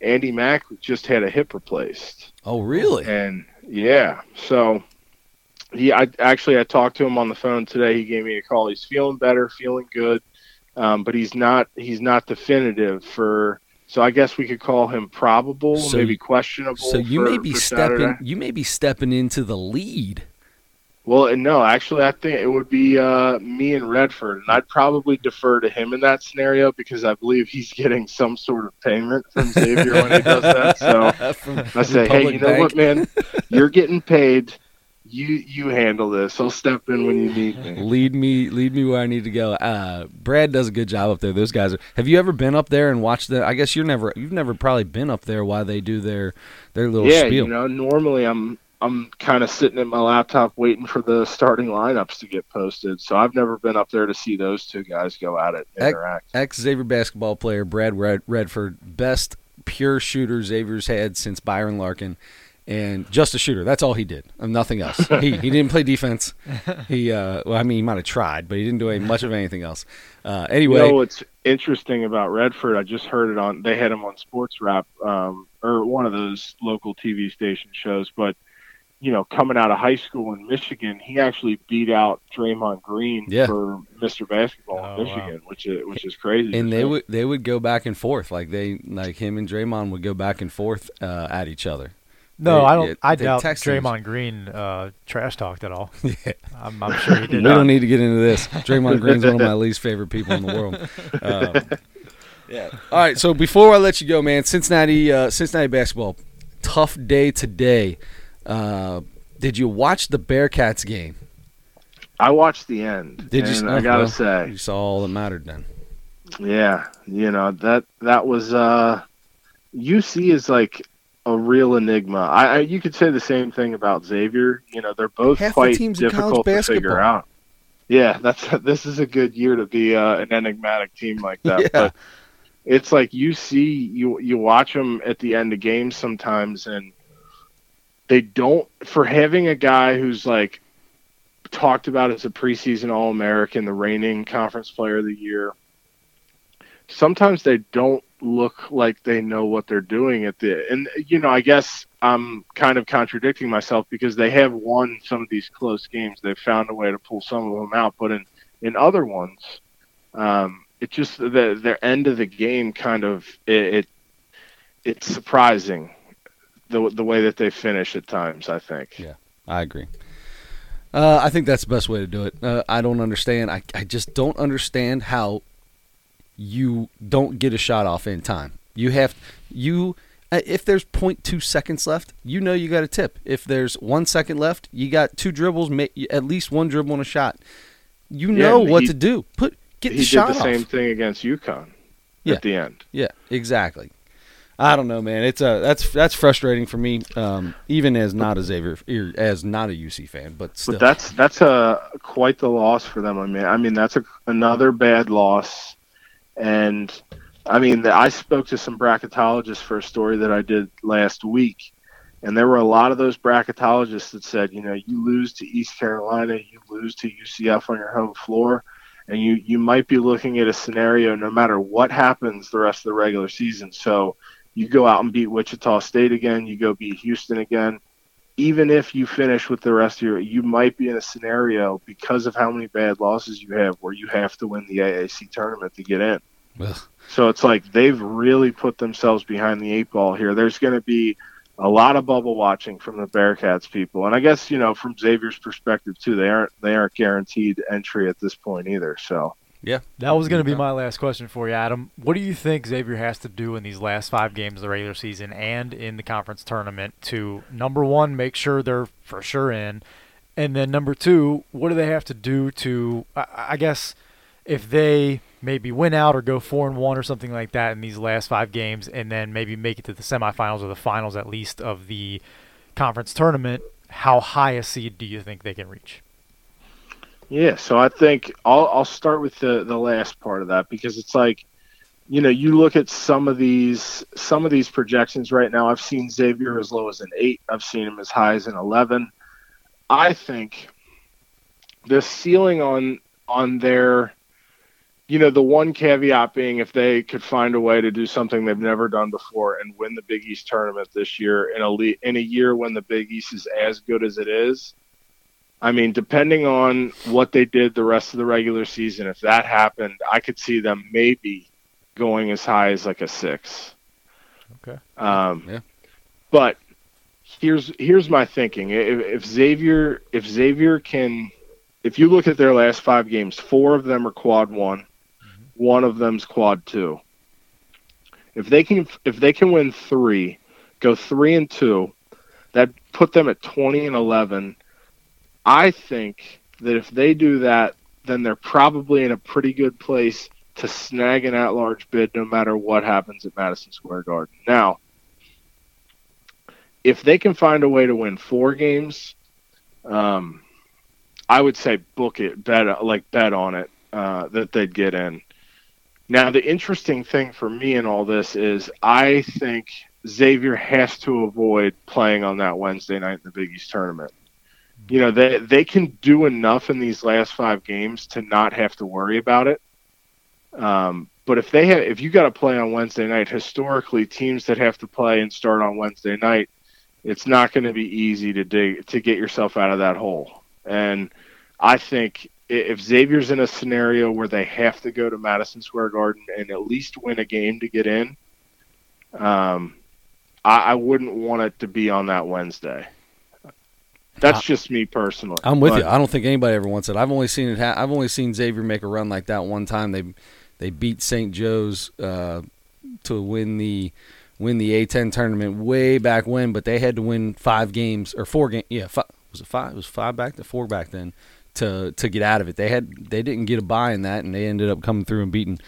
Andy Mack just had a hip replaced. Oh, really? And yeah, so he I actually I talked to him on the phone today. He gave me a call. He's feeling better, feeling good, um, but he's not he's not definitive for. So I guess we could call him probable, So- maybe questionable. So you for- may be stepping. Saturday. You may be stepping into the lead. Well, no, actually, I think it would be uh, me and Redford, and I'd probably defer to him in that scenario because I believe he's getting some sort of payment from Xavier when he does that. So From I say, hey, you know Bank. what, man? You're getting paid. You you handle this. I'll step in when you need me. Lead me, lead me where I need to go. Uh, Brad does a good job up there. Those guys. Are, have you ever been up there and watched the? I guess you're never. You've never probably been up there while they do their their little Yeah, spiel. you know, normally I'm I'm kind of sitting at my laptop waiting for the starting lineups to get posted. So I've never been up there to see those two guys go at it interact. Ex Xavier basketball player Brad Redford, best pure shooter Xavier's had since Byron Larkin, and just a shooter. That's all he did. Um, nothing else. he he didn't play defense. He uh, well, I mean, he might have tried, but he didn't do any, much of anything else. Uh, anyway, You know what's interesting about Redford? I just heard it on. They had him on Sports Wrap um, or one of those local TV station shows. But you know, coming out of high school in Michigan, he actually beat out Draymond Green Yeah. for Mr. Basketball Oh, in Michigan, which is which is crazy. and they think. would they would go back and forth like they like him and Draymond would go back and forth uh, at each other. No, They- I don't. yeah, I they doubt text Draymond Green uh, trash talked at all. Yeah. I'm, I'm sure he did. we did don't need to get into this. Draymond Green's one of my least favorite people in the world. Um, yeah. All right. So before I let you go, man, Cincinnati, uh, Cincinnati basketball, tough day today. Uh, did you watch the Bearcats game? I watched the end. Did you? and oh, I gotta well, say, you saw all that mattered then. Yeah, you know that that was uh UC is like a real enigma. I, I you could say the same thing about Xavier. You know, they're both Half the quite college difficult to figure out. Yeah, that's this is a good year to be uh, an enigmatic team like that. Yeah. But it's like you see you you watch them at the end of games sometimes and they don't for having a guy who's like talked about as a preseason all-american the reigning conference player of the year sometimes they don't look like they know what they're doing at the and you know i guess i'm kind of contradicting myself because they have won some of these close games they've found a way to pull some of them out but in in other ones um it just the their end of the game kind of it, it it's surprising the the way that they finish at times i think Yeah. I agree. Uh, I think that's the best way to do it. Uh, I don't understand. I, I just don't understand how you don't get a shot off in time. You have you uh, if there's 0.2 seconds left, you know you got a tip. If there's one second left, you got two dribbles, at least one dribble and a shot. You know and what he- to do. Put get he the did shot the off. same thing against UConn Yeah. at the end Yeah, exactly. I don't know, man. It's a that's that's frustrating for me, um, even as not a Xavier, er, as not a UC fan, but still. But that's that's a quite the loss for them. I mean, I mean that's a, another bad loss, and I mean the, I spoke to some bracketologists for a story that I did last week, and there were a lot of those bracketologists that said, you know, you lose to East Carolina, you lose to UCF on your home floor, and you you might be looking at a scenario no matter what happens the rest of the regular season. So you go out and beat Wichita State again, you go beat Houston again even if you finish with the rest of your, you might be in a scenario because of how many bad losses you have where you have to win the AAC tournament to get in. Ugh. So it's like they've really put themselves behind the eight ball here. There's going to be a lot of bubble watching from the Bearcats people, and I guess you know from Xavier's perspective too. They aren't they aren't guaranteed entry at this point either. So That was going to be my last question for you, Adam. What do you think Xavier has to do in these last five games of the regular season and in the conference tournament to number one make sure they're for sure in, and then number two, what do they have to do to, I, I guess, if they maybe win out or go four and one or something like that in these last five games, and then maybe make it to the semifinals or the finals at least of the conference tournament, how high a seed do you think they can reach? Yeah, so I think I'll I'll start with the the last part of that because it's like, you know, you look at some of these some of these projections right now. I've seen Xavier as low as an eight. I've seen him as high as an eleven. I think the ceiling on on their, you know, the one caveat being if they could find a way to do something they've never done before and win the Big East tournament this year in a le- in a year when the Big East is as good as it is. I mean, depending on what they did the rest of the regular season, if that happened, I could see them maybe going as high as like a six. Okay. Um, Yeah. But here's here's my thinking: if, if Xavier if Xavier can, if you look at their last five games, four of them are quad one, one of them's quad two. If they can if they can win three, go three and two, that put them at twenty and eleven. I think that if they do that, then they're probably in a pretty good place to snag an at-large bid, no matter what happens at Madison Square Garden. Now, if they can find a way to win four games, um, I would say book it, bet like bet on it uh, that they'd get in. Now, the interesting thing for me in all this is I think Xavier has to avoid playing on that Wednesday night in the Big East tournament. You know, they they can do enough in these last five games to not have to worry about it. Um, but if they have, if you got to play on Wednesday night, historically, teams that have to play and start on Wednesday night, it's not going to be easy to dig to get yourself out of that hole. And I think if Xavier's in a scenario where they have to go to Madison Square Garden and at least win a game to get in, um, I, I wouldn't want it to be on that Wednesday. That's I- just me personally. I'm with But- you. I don't think anybody ever wants it. I've only seen it. Ha- I've only seen Xavier make a run like that one time. They they beat St. Joe's uh, to win the win the A10 tournament way back when, but they had to win five games or four games. Yeah, five, was it five? It was five back to four back then to to get out of it. They had they didn't get a buy in that, and they ended up coming through and beating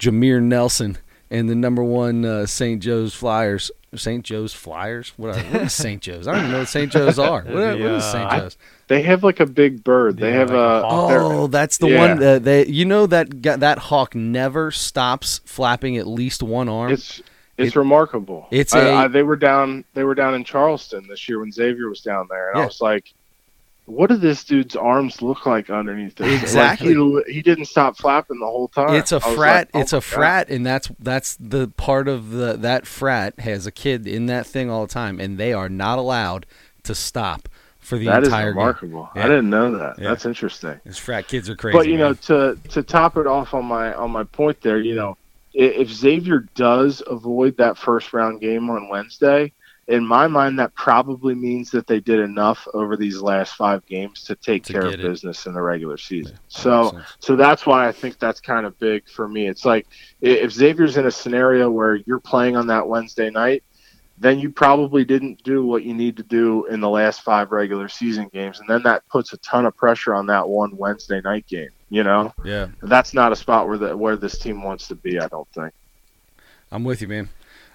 Jameer Nelson and the number one uh, St. Joe's Flyers. St. Joe's Flyers? What are, what is St. Joe's? I don't even know what St. Joe's are. What, what is St. The, Joe's? They have like a big bird. They Yeah, have like a a. hawk. Oh, that's the yeah. one that they. You know that that hawk never stops flapping at least one arm. It's it's It- remarkable. it's I- a- I- they were down they were down in Charleston this year when Xavier was down there, and Yeah. I was like, "What do this dude's arms look like underneath this?" Like, Exactly. he, he didn't stop flapping the whole time. it's a frat. like, oh it's a oh, God. frat, and that's that's the part of the that frat has a kid in that thing all the time, and they are not allowed to stop for the That is entire game. remarkable. Yeah. I didn't know that. Yeah. That's interesting. These frat kids are crazy. but you know, to to top it off on my on my point there, you know, if Xavier does avoid that first round game on Wednesday, in my mind, that probably means that they did enough over these last five games to take To care of it. business in the regular season. Makes So, so that's why I think that's kind of big for me. It's like if Xavier's in a scenario where you're playing on that Wednesday night, then you probably didn't do what you need to do in the last five regular season games, and then that puts a ton of pressure on that one Wednesday night game. You know, yeah, that's not a spot where the where this team wants to be. I don't think. I'm with you, man.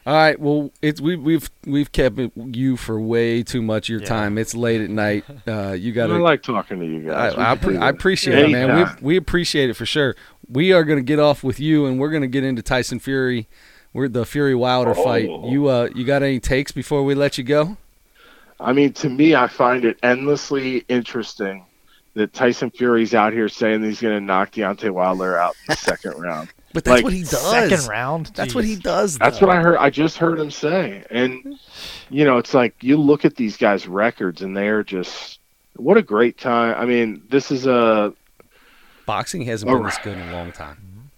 All right, well, it's we, we've we've kept you for way too much of your Yeah. time. It's late at night. Uh, you got I like talking to you guys. I, I, pre- I appreciate it, man. We, we appreciate it for sure. We are going to get off with you, and we're going to get into Tyson Fury. We're the Fury Wilder Oh. fight. You uh, you got any takes before we let you go? I mean, to me, I find it endlessly interesting that Tyson Fury's out here saying he's going to knock Deontay Wilder out in the second round. But that's Like, what he does. Second round. That's what he Jeez. does. That's though. what I heard. I just heard him say, and you know, it's like you look at these guys' records, and they're just what a great time. I mean, this is a. Boxing hasn't Oh. been this good in a long time.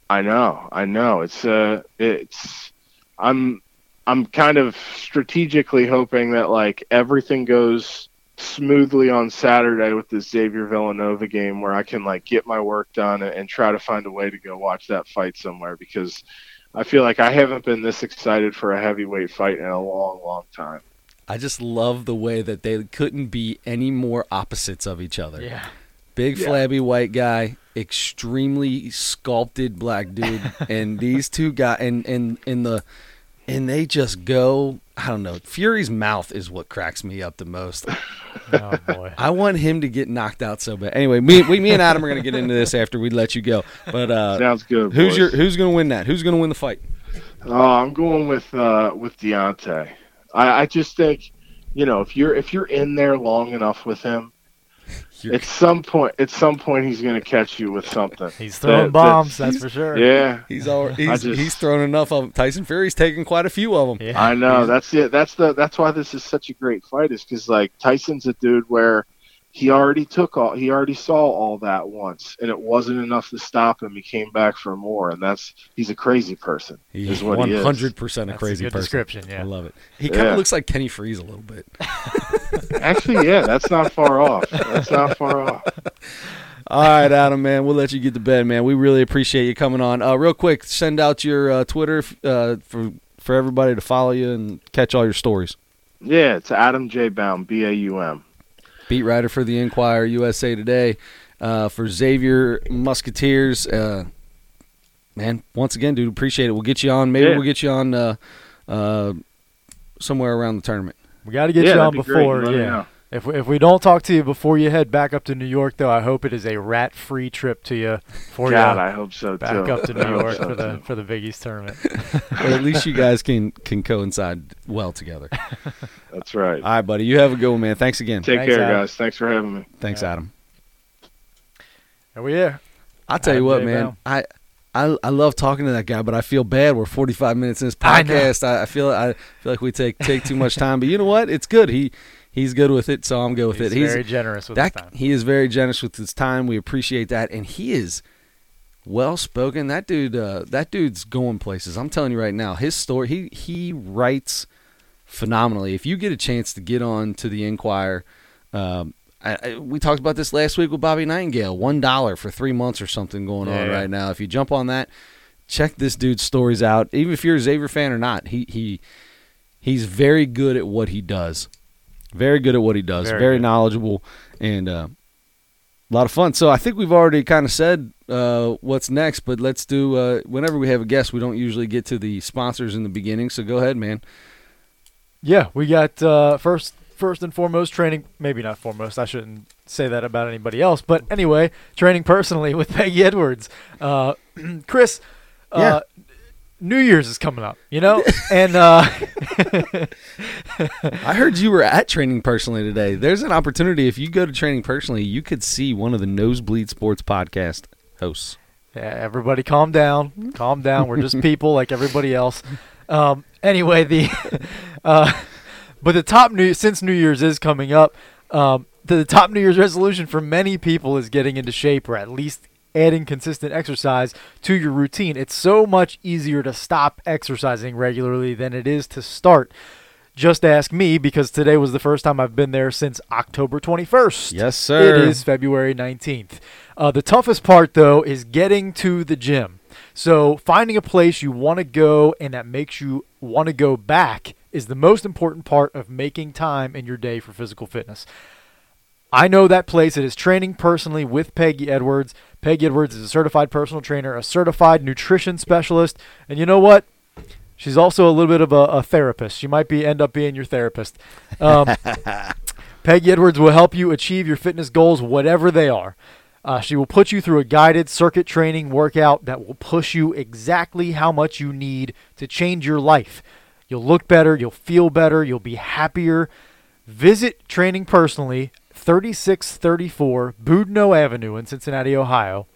I know, I know. It's uh, it's. I'm, I'm kind of strategically hoping that like everything goes smoothly on Saturday with this Xavier Villanova game, where I can like get my work done and, and try to find a way to go watch that fight somewhere because. I feel like I haven't been this excited for a heavyweight fight in a long, long time. I just love the way that they couldn't be any more opposites of each other. Yeah. Big Yeah. flabby white guy, extremely sculpted black dude, and these two guys and and and the and they just go. I don't know. Fury's mouth is what cracks me up the most. Oh boy. I want him to get knocked out so bad. Anyway, me, we, me and Adam are gonna get into this after we let you go. But uh, Sounds good. who's boys. your who's gonna win that? Who's gonna win the fight? Oh, I'm going with uh, with Deontay. I, I just think, you know, if you're if you're in there long enough with him, You're- at some point, at some point, he's going to catch you with something. He's throwing That- bombs, that- that's for sure. Yeah, He's already—he's just- he's thrown enough of them. Tyson Fury's taken quite a few of them. Yeah. I know. That's it. That's the that's why this is such a great fight. Is because like Tyson's a dude where he already took all he already saw all that once, and it wasn't enough to stop him. He came back for more, and that's he's a crazy person. He's is what one he is. hundred percent a That's crazy a good person. description, yeah I love it. He kind of Yeah. looks like Kenny Freeze a little bit. Actually, yeah, that's not far off. That's not far off. All right, Adam, man, we'll let you get to bed, man. We really appreciate you coming on. Uh, real quick, send out your uh, Twitter uh, for for everybody to follow you and catch all your stories. Yeah, it's Adam J. Baum, B A U M. Beat writer for the Enquirer, USA Today, uh, for Xavier Musketeers. Uh, man, once again, dude, appreciate it. We'll get you on. Maybe Yeah. we'll get you on uh, uh, somewhere around the tournament. We got to get yeah, you on be before. Let me Yeah. Know. If we, if we don't talk to you before you head back up to New York, though, I hope it is a rat-free trip to you for God, you I hope so back too. up to New York so, for the too. for the Big East tournament. But at least you guys can can coincide well together. That's right. All right, buddy. You have a good one, man. Thanks again. Take Thanks, care, Adam. guys. Thanks for having me. Thanks, Yeah. Adam. Are we here? I'll tell you what, J. man. Brown. I, I I love talking to that guy, but I feel bad. We're 45 minutes in this I podcast. I, I feel I feel like we take take too much time. But you know what? It's good. He he's good with it, so I'm good with He's it. He's very generous with that his time. he is very generous with his time. We appreciate that, and he is well spoken. That dude, uh, that dude's going places. I'm telling you right now, his story. He he writes phenomenally. If you get a chance to get on to the Enquirer, um, I, I, we talked about this last week with Bobby Nightingale. One dollar for three months or something going on Yeah. right now. If you jump on that, check this dude's stories out. Even if you're a Xavier fan or not, he he he's very good at what he does. Very good at what he does. Very Very, knowledgeable, and uh, A lot of fun. So I think we've already kind of said uh, what's next, but let's do. Uh, whenever we have a guest, we don't usually get to the sponsors in the beginning. So go ahead, man. Yeah, we got uh, first first and foremost training. Maybe not foremost. I shouldn't say that about anybody else. But anyway, training personally with Peggy Edwards. Uh, Chris, uh, New Year's is coming up, you know, and uh, I heard you were at training personally today. There's an opportunity if you go to training personally, you could see one of the Nosebleed Sports podcast hosts. Yeah, everybody calm down. Calm down. We're just people like everybody else. Um, anyway, the uh, but the top new since New Year's is coming up, um, the, the top New Year's resolution for many people is getting into shape or at least adding consistent exercise to your routine. It's so much easier to stop exercising regularly than it is to start. Just ask me because today was the first time I've been there since October 21st. Yes, sir. It is February 19th. Uh, the toughest part, though, is getting to the gym. So, finding a place you want to go and that makes you want to go back is the most important part of making time in your day for physical fitness. I know that place. It is training personally with Peggy Edwards. Peggy Edwards is a certified personal trainer, a certified nutrition specialist, and you know what? She's also a little bit of a, a therapist. She might be end up being your therapist. Um, Peggy Edwards will help you achieve your fitness goals, whatever they are. Uh, she will put you through a guided circuit training workout that will push you exactly how much you need to change your life. You'll look better, you'll feel better, you'll be happier. Visit Training Personally, 3634 Boudinot Avenue in Cincinnati, Ohio.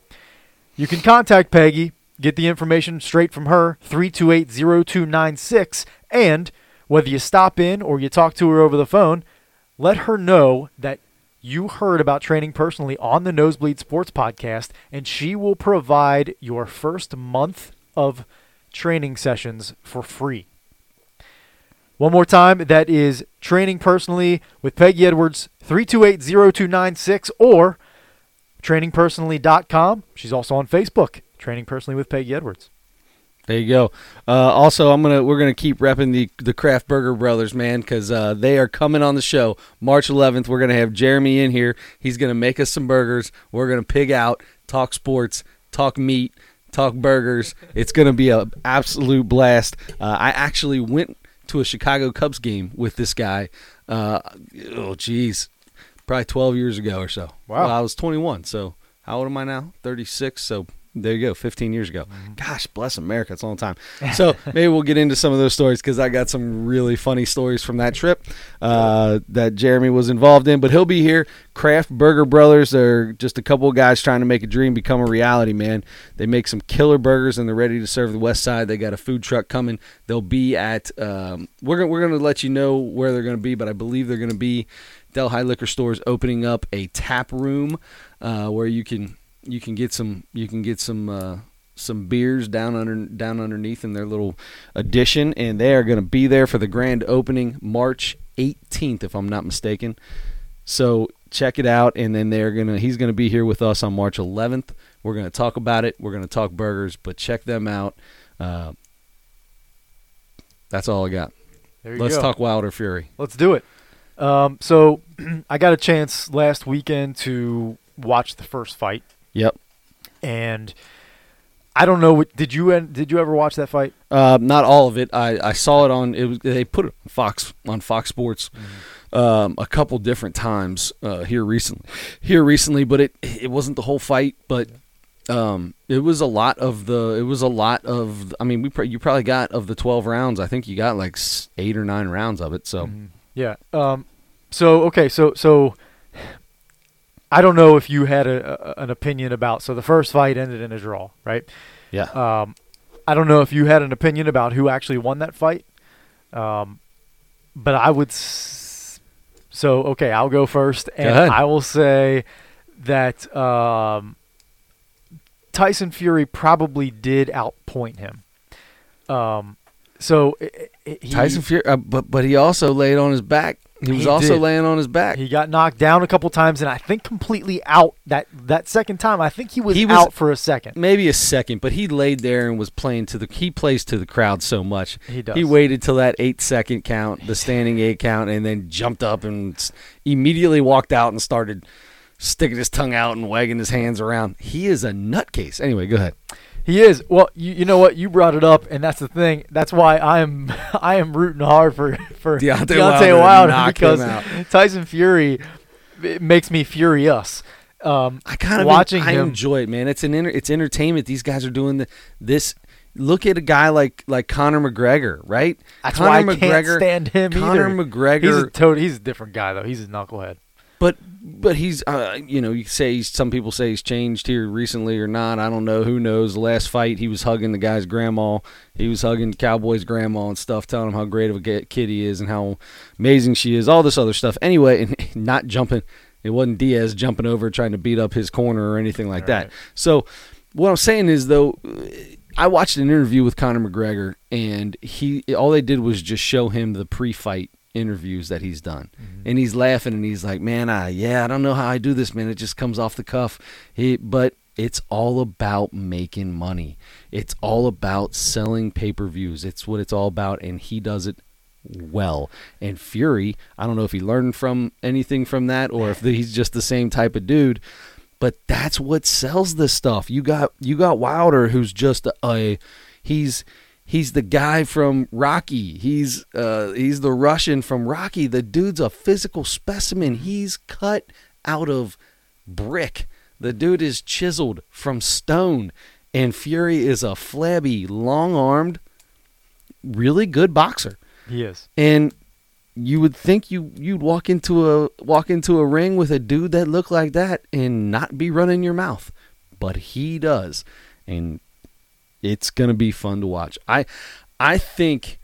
You can contact Peggy, get the information straight from her, 3280296, and whether you stop in or you talk to her over the phone, let her know that you heard about training personally on the Nosebleed Sports Podcast, and she will provide your first month of training sessions for free. One more time, that is training personally with Peggy Edwards, 328-0296 or trainingpersonally.com. She's also on Facebook, Training Personally with Peggy Edwards. There you go. Uh, also, I'm gonna we're gonna keep repping the the Craft Burger Brothers, man, because uh, they are coming on the show March 11th. We're gonna have Jeremy in here. He's gonna make us some burgers. We're gonna pig out, talk sports, talk meat, talk burgers. It's gonna be an absolute blast. Uh, I actually went to a Chicago Cubs game with this guy. Uh, oh, geez, probably 12 years ago or so. Wow. Well, I was 21. So how old am I now? 36. So there you go, 15 years ago. Mm-hmm. Gosh, bless America. It's a long time. So maybe we'll get into some of those stories because I got some really funny stories from that trip uh, that Jeremy was involved in. But he'll be here. Kraft Burger Brothers are just a couple of guys trying to make a dream become a reality, man. They make some killer burgers and they're ready to serve the West Side. They got a food truck coming. They'll be at, um, we're, gonna, we're going to let you know where they're going to be, but I believe they're going to be Delhi Liquor Stores opening up a tap room uh, where you can you can get some you can get some uh, some beers down under down underneath in their little addition, and they are going to be there for the grand opening March 18th, if I'm not mistaken. So check it out, and then they're gonna he's gonna be here with us on March 11th. We're gonna talk about it. We're gonna talk burgers, but check them out. Uh, that's all I got. There you go. Let's go. talk Wilder Fury. Let's do it. Um, so I got a chance last weekend to watch the first fight, Yep. and I don't know. What, did you did you ever watch that fight? Uh, not all of it. I, I saw it on. It was they put it on Fox on Fox Sports um, a couple different times uh, here recently. Here recently, but it it wasn't the whole fight. But um, it was a lot of the. It was a lot of. I mean, we pr- you probably got of the twelve rounds. I think you got like eight or nine rounds of it. So Yeah. Um, so okay. So so I don't know if you had a, a, an opinion about. So the first fight ended in a draw, right? yeah, Um, I don't know if you had an opinion about who actually won that fight. Um, but I would. S- so okay, I'll go first, and ahead. I will say that um, Tyson Fury probably did outpoint him. Um, so i- i- he, Tyson Fury, uh, but but he also laid on his back. He was He also did. laying on his back. He got knocked down a couple times, and I think completely out that that second time. I think he was, He was- out for a second. Maybe a second, but he laid there and was playing to the. He plays to the crowd so much. He does. He waited till that eight second count, the standing eight count, and then jumped up and immediately walked out and started sticking his tongue out and wagging his hands around. He is a nutcase. Anyway, go ahead. He is. Well, you, you know what? You brought it up, and that's the thing. That's why I am I am rooting hard for for Deontay Deontay, Wilder Wilder, to because. Tyson Fury makes me furious. Um, I kind of watching I him. enjoy it, man. It's an enter, it's entertainment. These guys are doing the, this. Look at a guy like like Conor McGregor, right? That's Conor why I can't stand him Conor either. McGregor, He's a total, He's a different guy though. He's a knucklehead. But but he's uh, you know you say he's, some people say he's changed here recently or not. I don't know. Who knows? The last fight he was hugging the guy's grandma. He was hugging Cowboy's grandma and stuff, telling him how great of a kid he is and how amazing she is. All this other stuff. Anyway, and not jumping. It wasn't Diaz jumping over trying to beat up his corner or anything like that. Right. So what I'm saying is though. I watched an interview with Conor McGregor, and he all they did was just show him the pre-fight interviews that he's done, mm-hmm. and he's laughing and he's like, "Man, I yeah, I don't know how I do this, man. It just comes off the cuff." He, but it's all about making money. It's all about selling pay-per-views. It's what it's all about, and he does it well. And Fury, I don't know if he learned from anything from that or if he's just the same type of dude, but that's what sells this stuff. You got you got Wilder who's just a, a he's he's the guy from Rocky. He's uh he's the Russian from Rocky. The dude's a physical specimen. He's cut out of brick. The dude is chiseled from stone. And Fury is a flabby, long-armed, really good boxer He is. and you would think you you'd walk into a walk into a ring with a dude that looked like that and not be running your mouth but he does and it's going to be fun to watch. I i think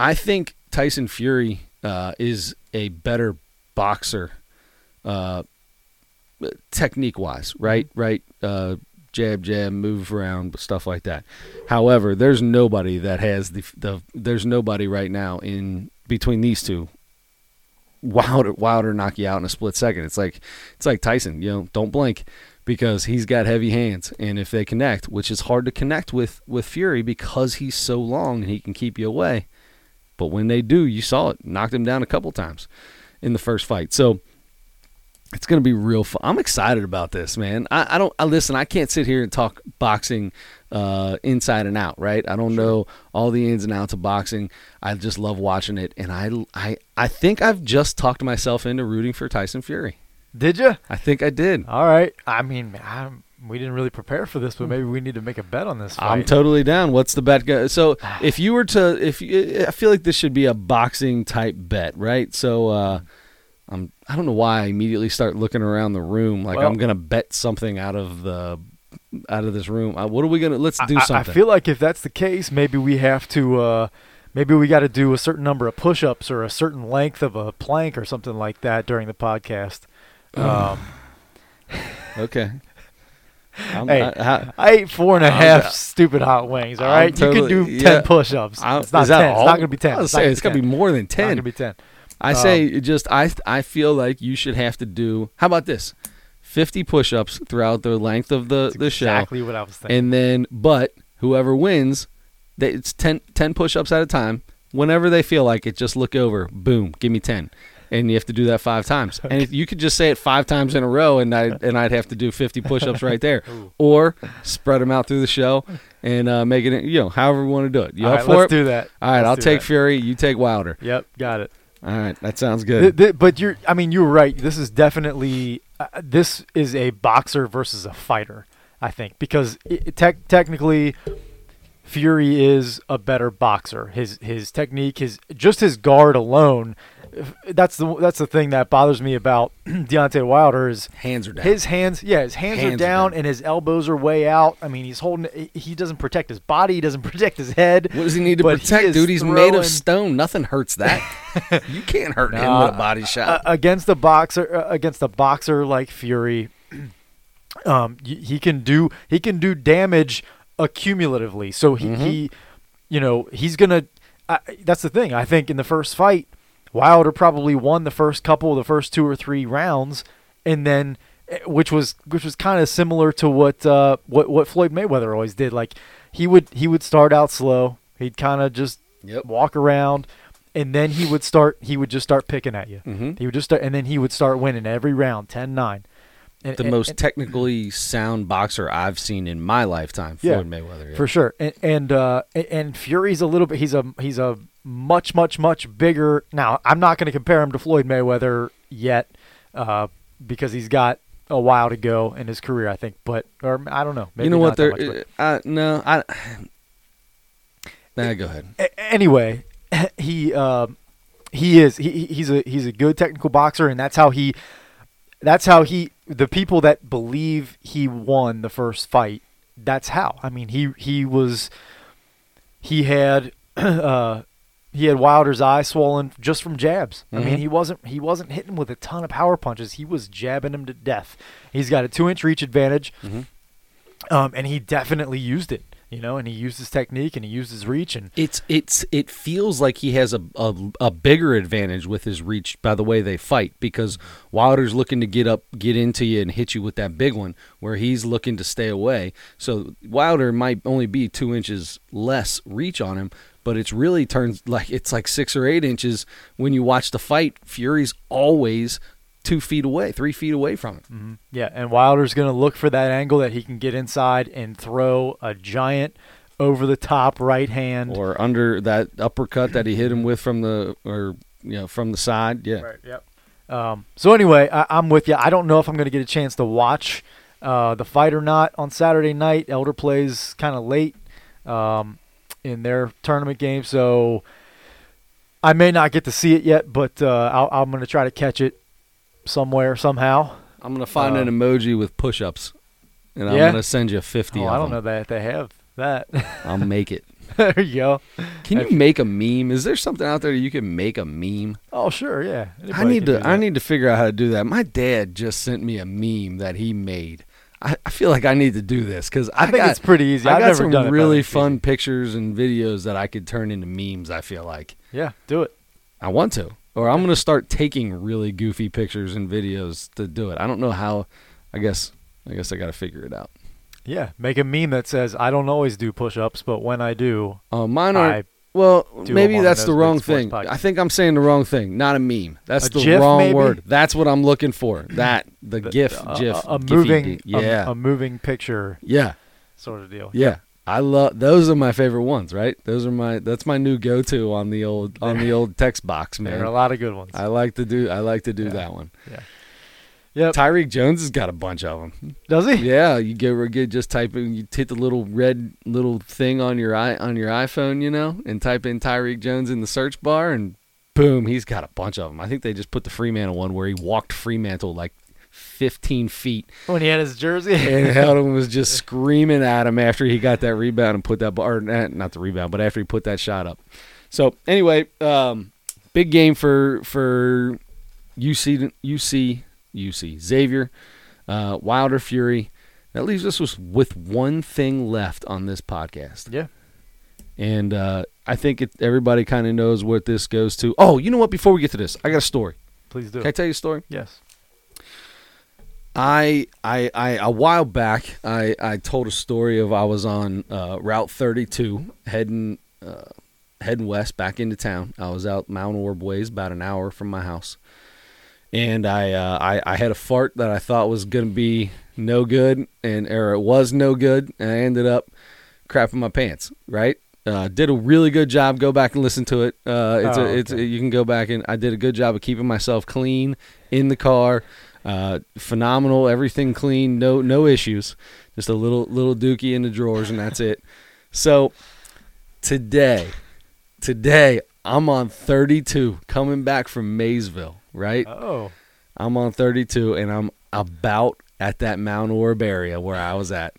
i think tyson fury uh, is a better boxer uh, technique wise right right? Uh, jab jab move around stuff like that. However there's nobody that has the the there's nobody right now in between these two wilder wilder knock you out in a split second. It's like it's like tyson you know don't blink because he's got heavy hands and if they connect which is hard to connect with with fury because he's so long and he can keep you away but when they do you saw it knocked him down a couple times in the first fight so it's going to be real fun. I'm excited about this, man. I, I don't I listen. I can't sit here and talk boxing uh, inside and out, right? I don't know all the ins and outs of boxing. I just love watching it, and I I I think I've just talked myself into rooting for Tyson Fury. Did you? I think I did. All right. I mean, I'm, we didn't really prepare for this, but maybe we need to make a bet on this fight. I'm totally down. What's the bet? Go? So if you were to, if you, I feel like this should be a boxing type bet, right? So uh, I'm, I don't know why I immediately start looking around the room like Well- I'm gonna bet something out of the, out of this room. Uh, what are we gonna? Let's do I- something. I feel like if that's the case, maybe we have to. Uh, maybe we got to do a certain number of push-ups or a certain length of a plank or something like that during the podcast. Um, okay. I'm, Hey, I, I, I ate four and a I'm half stupid hot wings. All right? I'm you totally- can do yeah. ten push-ups. I- it's not ten. It's not gonna be ten. It's, gonna it's gonna be more than ten. It's not gonna be ten. I say just I I feel like you should have to do. How about this? Fifty push-ups throughout the length of the That's the show. exactly what I was thinking. and then but whoever wins they, it's 10, 10 push-ups at a time whenever they feel like it just look over boom give me 10 and you have to do that five times and if you could just say it five times in a row and I and I'd have to do 50 push-ups right there or spread them out through the show and uh, make it you know however we want to do it you All up right, for let's it do that. all right Let's I'll take that. Fury you take Wilder Yep, got it. all right that sounds good th- but you're, I mean, you're right. This is definitely, uh, this is a boxer versus a fighter, I think, because i tech technically, Fury is a better boxer. His his technique, his just his guard alone. That's the that's the thing that bothers me about Deontay Wilder is hands are down his hands. Yeah, his hands, Hands are are down down. and his elbows are way out. I mean, he's holding. he- doesn't protect his body. He doesn't protect his head. what does he need to but he protect dude he's made of stone nothing hurts that you can't hurt him with a body shot uh, against a boxer uh, against a boxer like Fury, um, he can do he can do damage accumulatively. So he, Mhm. he you know, he's gonna. I that's the thing. I think in the first fight, Wilder probably won the first couple, of the first two or three rounds, and then eh, which was which was kind of similar to what uh, what what Floyd Mayweather always did. Like he would he would start out slow. He'd kind of just Yep. walk around, and then he would start. He would just start picking at you. Mhm. He would just start, and then he would start winning every round, 10-9. And- the and- most and- technically sound boxer I've seen in my lifetime, Yeah, Floyd Mayweather. yeah. for sure. And and uh, and Fury's a little bit. He's a he's a much much much bigger. Now I'm not going to compare him to Floyd Mayweather yet, uh, because he's got a while to go in his career. I think, but or I don't know. Maybe you know what? They're much, uh, no, I. Nah, go ahead. Anyway, he um, he is he- he's a he's a good technical boxer, and that's how he that's how he the people that believe he won the first fight. That's how. I mean, he he was he had uh, he had Wilder's eye swollen just from jabs. I mean, Mhm. he wasn't he wasn't hitting with a ton of power punches. He was jabbing him to death. He's got a two inch reach advantage, Mhm. um, and he definitely used it. You know, and he used his technique and he used his reach and It's it's it feels like he has a, a a bigger advantage with his reach by the way they fight because Wilder's looking to get up, get into you, and hit you with that big one, where he's looking to stay away. So Wilder might only be two inches less reach on him, but it's really turns like it's like six or eight inches when you watch the fight. Fury's always two feet away, three feet away from him. Mhm. Yeah, and Wilder's going to look for that angle that he can get inside and throw a giant over the top right hand. Or under that uppercut that he hit him with from the or you know from the side. Yeah. Right. Yep. Um, so anyway, I, I'm with you. I don't know if I'm going to get a chance to watch uh, the fight or not on Saturday night. Elder plays kind of late um, in their tournament game, so I may not get to see it yet. But uh, I'll, I'm going to try to catch it somewhere somehow. I'm gonna find an Um, emoji with push-ups, and I'm Yeah? gonna send you 50 Oh, I don't them. know that they have that. I'll make it. there you go. Can you make a meme? Is there something out there that you can make a meme? Oh, sure, yeah. I need to. I need to figure out how to do that. My dad just sent me a meme that he made. I, I feel like I need to do this because I, I think got, it's pretty easy. I I've got some it. really think fun pictures and videos that I could turn into memes. I feel like Yeah, do it. I want to, or I'm gonna start taking really goofy pictures and videos to do it. I don't know how. I guess. I guess I got to figure it out. Yeah, make a meme that says, "I don't always do push-ups, but when I do, Uh, mine are I Well, do maybe that's the wrong thing. podcast. I think I'm saying the wrong thing. Not a meme. That's A the GIF, wrong maybe? word. That's what I'm looking for. That the, the- GIF, a, GIF, a, a moving, yeah, a, moving picture yeah, sort of deal." yeah. I love those are my favorite ones. Right? Those are my. That's my new go-to on the old on the old text box, man. There are a lot of good ones. I like to do. I like to do Yeah. that one. Yep. Tyrique Jones has got a bunch of them. Does he? Yeah, you get get just type in, you hit the little red little thing on your i on your iPhone, you know, and type in Tyrique Jones in the search bar, and boom, he's got a bunch of them. I think they just put the Freemantle one where he walked Freemantle like 15 feet, When he had his jersey. and Heldon was just screaming at him after he got that rebound and put that bar, eh, not the rebound, but after he put that shot up. So anyway, um, big game for for UC UC UC Xavier, uh, Wilder Fury. That leaves us with- with one thing left on this podcast, yeah. and uh, I think it, everybody kind of knows what this goes to. Oh, you know what? Before we get to this, I got a story. Please do. Can I tell you a story? Yes. I, I, I, a while back, I, I told a story of I was on uh, Route 32 heading, uh, heading west back into town. I was out Mount Orab ways, about an hour from my house, and I, uh, I, I had a fart that I thought was gonna be no good, and or it was no good, and I ended up crapping my pants. Right. Uh, did a really good job. Go back and listen to it. Uh, it's Oh, a, it's a, you can go back and I did a good job of keeping myself clean in the car. Uh, phenomenal, everything clean, no no issues. Just a little little dookie in the drawers, and that's it. So today, today I'm on 32, coming back from Maysville. Right, Oh. I'm on 32, and I'm about at that Mount Orab area where I was at.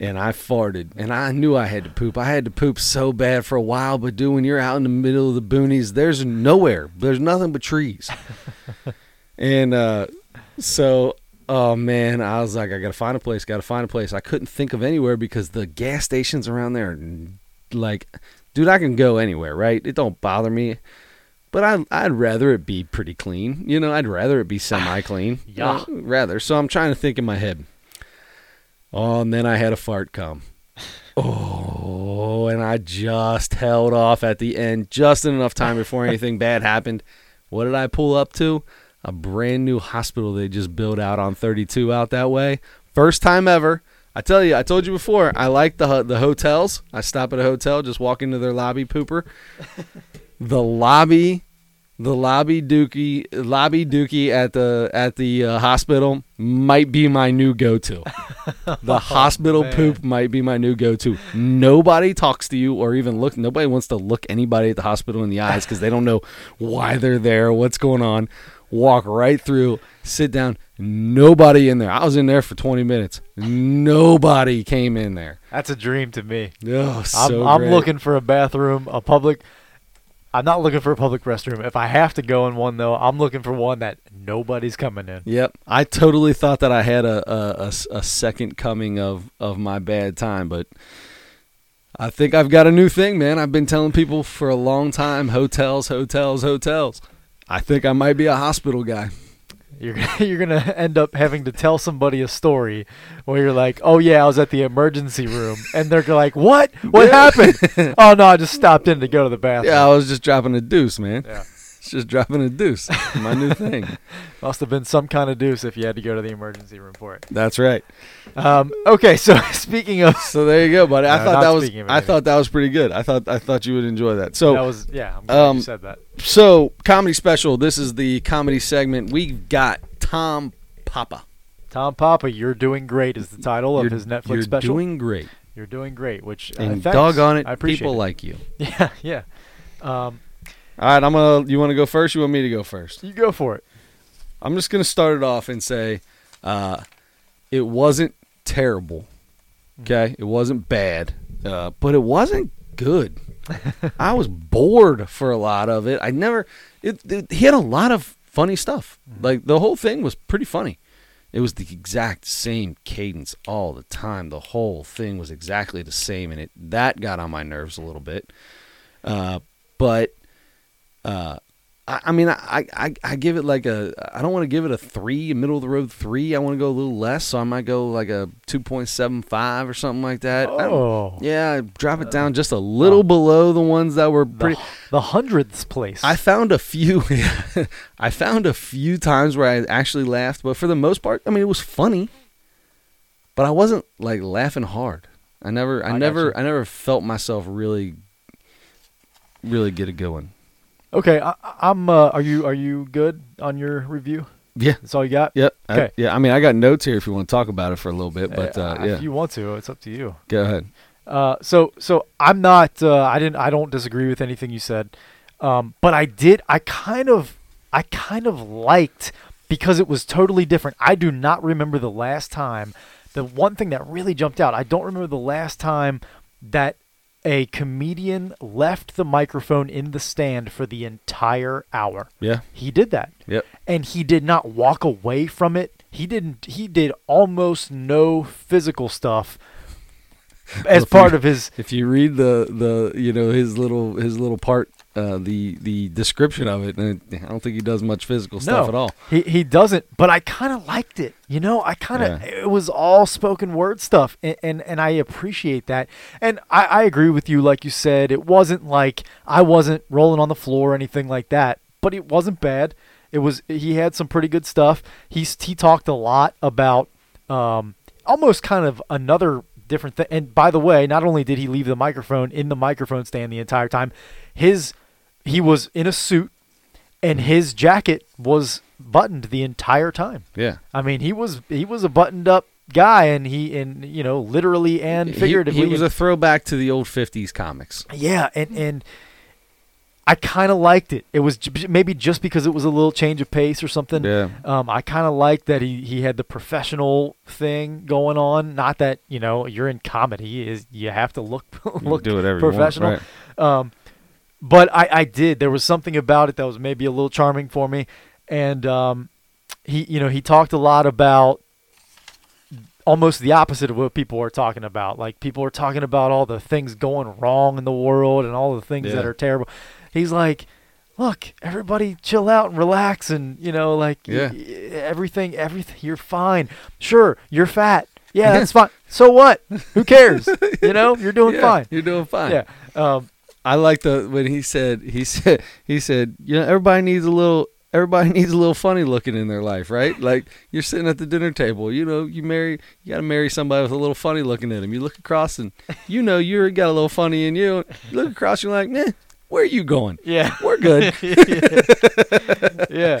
And I farted, and I knew I had to poop. I had to poop so bad for a while, but dude, when you're out in the middle of the boonies, there's nowhere. There's nothing but trees. and uh, so, oh man, I was like, I gotta find a place. Gotta find a place. I couldn't think of anywhere because the gas stations around there, are like, dude, I can go anywhere, right? It don't bother me. But I, I'd rather it be pretty clean. You know, I'd rather it be semi clean. Yeah. Uh, rather. So I'm trying to think in my head. Oh, and then I had a fart come. Oh, and I just held off at the end just in enough time before anything bad happened. What did I pull up to? a brand new hospital they just built out on 32 out that way. First time ever. I tell you, I told you before, I like the the hotels. I stop at a hotel, just walk into their lobby pooper. the lobby, the lobby dookie, lobby dookie at the at the uh, hospital might be my new go-to. The hospital poop might be my new go-to. Nobody talks to you or even look. Nobody wants to look anybody at the hospital in the eyes because they don't know why they're there, what's going on. Walk right through, sit down. Nobody in there. I was in there for 20 minutes. Nobody came in there. That's a dream to me. Oh, I'm, so I'm looking for a bathroom, a public. I'm not looking for a public restroom. If I have to go in one though, I'm looking for one that nobody's coming in. Yep, I totally thought that I had a a second coming of, of my bad time, but I think I've got a new thing, man. I've been telling people for a long time: hotels, hotels, hotels. I think I might be a hospital guy. You're you're gonna end up having to tell somebody a story where you're like, "Oh yeah, I was at the emergency room," and they're like, "What? What happened?" oh no, I just stopped in to go to the bathroom. Yeah, I was just dropping a deuce, man. Yeah. Just dropping a deuce. My new thing. Must have been some kind of deuce if you had to go to the emergency room for it. That's right. Um, okay, so speaking of, So there you go, buddy. I No, thought that was I anything. thought that was pretty good. I thought I thought you would enjoy that. So that was yeah, I'm glad um, you said that. So, comedy special. This is the comedy segment. We've got Tom Papa. Tom Papa, you're doing great is the title of You're- his Netflix special. you're doing great. you're doing great, which uh, And thanks. doggone it, I appreciate people it. like you. Yeah, yeah. Um, All right, I'm gonna. You want to go first? You want me to go first? you go for it. I'm just gonna start it off and say, uh, it wasn't terrible. Okay, it wasn't bad, uh, but it wasn't good. I was bored for a lot of it. I never. It, it, he had a lot of funny stuff. Like the whole thing was pretty funny. It was the exact same cadence all the time. The whole thing was exactly the same, and it that got on my nerves a little bit. Uh, but uh, I, I mean, I, I I give it like a. I don't want to give it a three, middle of the road three. I want to go a little less, so I might go like a two point seven five or something like that. I Oh, yeah, drop it down just a little below the ones that were the, pretty. the hundredth place. I found a few. I found a few times where I actually laughed, but for the most part, I mean, it was funny. But I wasn't like laughing hard. I never, I, I never. I never felt myself really, really get a good going. Okay, I, I'm. Uh, are you are you good on your review? Yeah. That's all you got. Yep. I- Okay. yeah. I mean, I got notes here if you want to talk about it for a little bit, but uh, Uh, yeah, If you want to, it's up to you. go ahead. Uh, so so I'm not. Uh, I didn't. I don't disagree with anything you said. Um, but I did. I kind of. I kind of liked because it was totally different. I do not remember the last time. The one thing that really jumped out. I don't remember the last time that a comedian left the microphone in the stand for the entire hour. Yeah. He did that Yep. and he did not walk away from it. He didn't. He did almost no physical stuff as if part you- of his. If you read the the you know his little his little part, uh, the the description of it, and I don't think he does much physical stuff no, at all. He he doesn't. But I kind of liked it. You know, I kind of Yeah. it was all spoken word stuff, and, and and I appreciate that. And I I agree with you. Like you said, it wasn't like I wasn't rolling on the floor or anything like that. But it wasn't bad. It was. He had some pretty good stuff. He's he talked a lot about um almost kind of another different thing. And by the way, not only did he leave the microphone in the microphone stand the entire time, his he was in a suit and his jacket was buttoned the entire time. Yeah. I mean, he was he was a buttoned up guy, and he and you know literally and figuratively. he, was a throwback to the old '50s comics. yeah, and and I kind of liked it. It was j- maybe just because it was a little change of pace or something. Yeah. Um, I kind of liked that he, he had the professional thing going on. Not that you know you're in comedy is you have to look look you want, professional. right. Um, but I, I did. There was something about it that was maybe a little charming for me, and um, he, you know, he talked a lot about almost the opposite of what people are talking about. Like people are talking about all the things going wrong in the world and all the things that are terrible. He's like, look, everybody chill out and relax, and you know, like y- Yeah. y- everything, everything, you're fine. Sure, you're fat. Yeah, that's fine. So what? Who cares? you know, you're doing Yeah, fine. You're doing fine. Yeah. Um, I like the when he said he said he said you know everybody needs a little everybody needs a little funny looking in their life, right? Like you're sitting at the dinner table, you know, you marry, you got to marry somebody with a little funny looking in them. You look across and you know you're got a little funny in you. You look across, you're like, man, where are you going? Yeah. We're good. yeah.